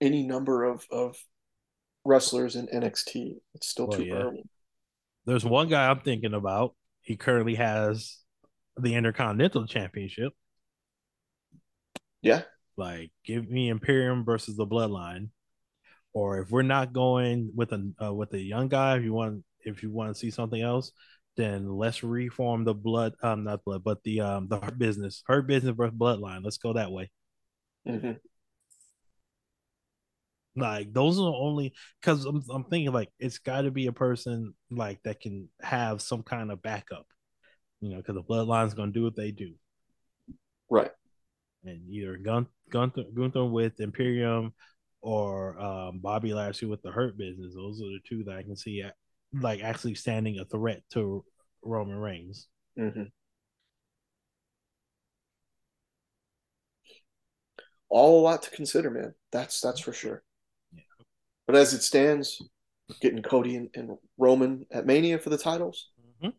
any number of of wrestlers in NXT. It's still Well, too yeah, early. there's one guy I'm thinking about. He currently has the Intercontinental Championship. Yeah. Like, give me Imperium versus the Bloodline. Or if we're not going with a uh, with a young guy, if you want if you want to see something else, then let's reform the blood um not blood, but the um the Hurt business. Hurt business versus bloodline. Let's go that way. hmm Like those are the only because I'm I'm thinking like it's got to be a person like that can have some kind of backup, you know, because the bloodline's gonna do what they do, Right. and either Gun Gunther, Gunther with Imperium or um, Bobby Lashley with the Hurt Business. Those are the two that I can see at, like actually standing a threat to Roman Reigns. hmm All a lot to consider, man. That's that's for sure. Yeah. But as it stands, getting Cody and, and Roman at Mania for the titles, Mhm.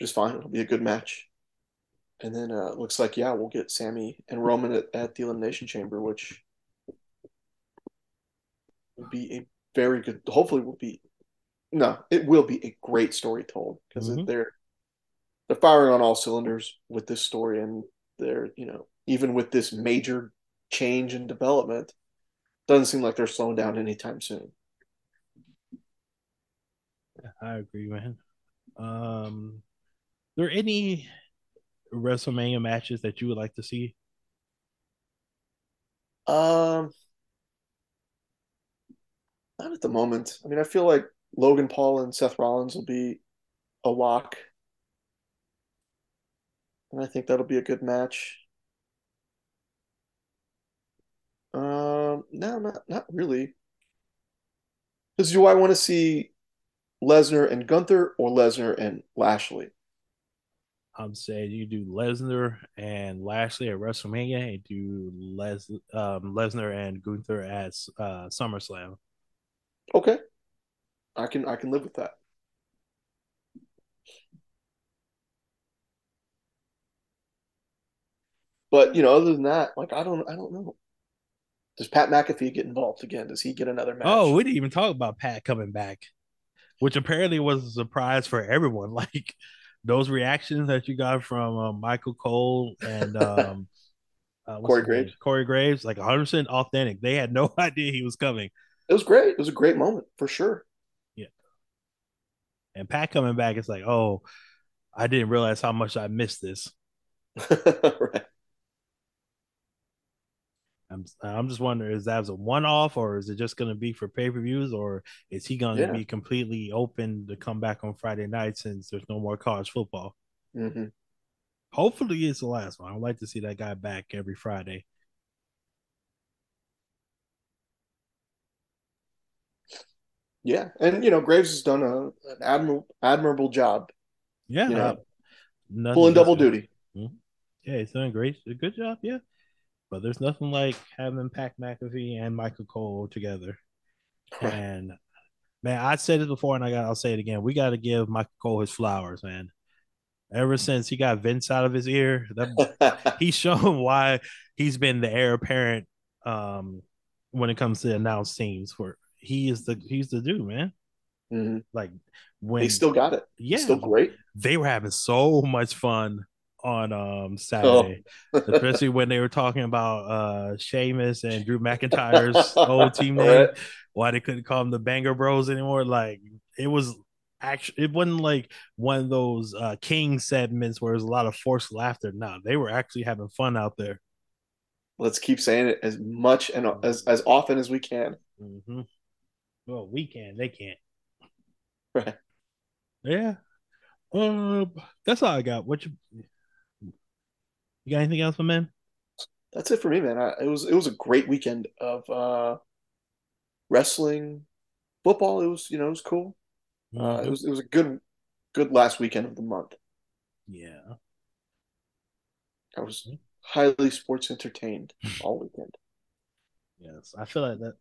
just fine. It'll be a good match. And then uh looks like yeah, we'll get Sami and Roman at, at the Elimination Chamber, which will be a very good. Hopefully, will be no, it will be a great story told because Mhm. they're they're firing on all cylinders with this story, and they're you know even with this major change and development, doesn't seem like they're slowing down anytime soon. I agree, man. Um, there any WrestleMania matches that you would like to see? Um, not at the moment. I mean, I feel like Logan Paul and Seth Rollins will be a lock, and I think that'll be a good match. Um, no, not not really. Because do I want to see Lesnar and Gunther or Lesnar and Lashley? I'm saying you do Lesnar and Lashley at WrestleMania, and do Les um, Lesnar and Gunther at uh, SummerSlam. Okay, I can I can live with that. But you know, other than that, like I don't I don't know. Does Pat McAfee get involved again? Does he get another match? Oh, we didn't even talk about Pat coming back, which apparently was a surprise for everyone. *laughs* Like those reactions that you got from uh, Michael Cole and um, *laughs* uh, Corey Graves, Corey Graves, like 100 percent authentic. They had no *laughs* idea he was coming. It was great. It was a great moment for sure. Yeah. And Pat coming back, it's like, oh, I didn't realize how much I missed this. *laughs* right. I'm I'm just wondering is that a one off or is it just going to be for pay per views or is he going to yeah. be completely open to come back on Friday night since there's no more college football? Mm-hmm. Hopefully, it's the last one. I'd like to see that guy back every Friday. Yeah, and you know Graves has done a, an admirable admirable job. Yeah, you know, uh, pulling double duty. Mm-hmm. Yeah, he's doing great. A good job. Yeah. But there's nothing like having Pat McAfee and Michael Cole together. *laughs* and man, I said it before and I got I'll say it again. We gotta give Michael Cole his flowers, man. Ever since he got Vince out of his ear, that, *laughs* he's shown why he's been the heir apparent um, when it comes to announced teams. For he is the he's the dude, man. Mm-hmm. Like when they still got it, yeah, still great. They were having so much fun on um Saturday, oh. especially when they were talking about uh Sheamus and Drew McIntyre's *laughs* old team name. Right. Why they couldn't call them the Banger Bros anymore? Like it was actually it wasn't like one of those uh King segments where there's a lot of forced laughter. No, they were actually having fun out there. Let's keep saying it as much and as as often as we can. Mm-hmm. Well, we can. They can't. Right. Yeah. Um, that's all I got. What you you got anything else, my man? That's it for me, man. I, it was it was a great weekend of uh, wrestling, football. It was you know it was cool. Mm-hmm. Uh, it was it was a good good last weekend of the month. Yeah, I was mm-hmm. highly sports entertained *laughs* all weekend. Yes, I feel like that.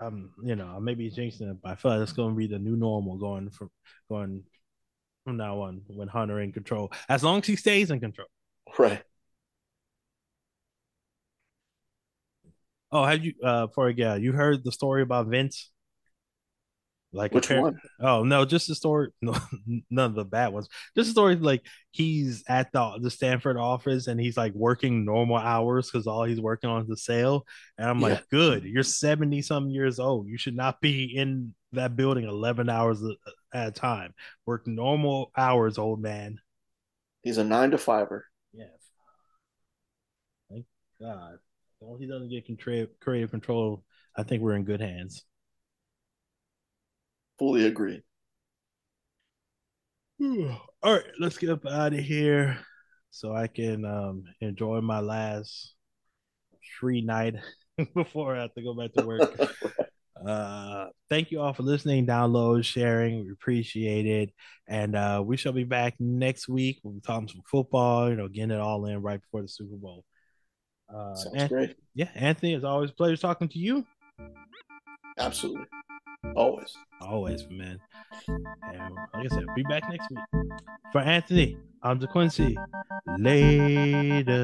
Um, you know, maybe jinxing it, but I feel like it's going to be the new normal going from going from now on when Hunter in control, as long as he stays in control. Right. Oh, have you uh for yeah, you heard the story about Vince? Like which one? Oh no, just the story. *laughs* No, none of the bad ones. Just the story like he's at the the Stamford office and he's like working normal hours because all he's working on is the sale. And I'm yeah. like, good, you're seventy some years old. You should not be in that building eleven hours at a time. Work normal hours, old man. He's a nine to fiver. Yes. Thank God. As long as he doesn't get creative control, I think we're in good hands. Fully agree. All right, let's get up out of here so I can um, enjoy my last free night *laughs* before I have to go back to work. *laughs* uh, thank you all for listening, download, sharing. We appreciate it. And uh, we shall be back next week. We'll be talking some football, you know, getting it all in right before the Super Bowl. Uh, Sounds Anthony, great. Yeah, Anthony, it's always a pleasure talking to you. Absolutely. Always. Always, man. And like I said, be back next week. For Anthony, I'm DeQuincy. Later.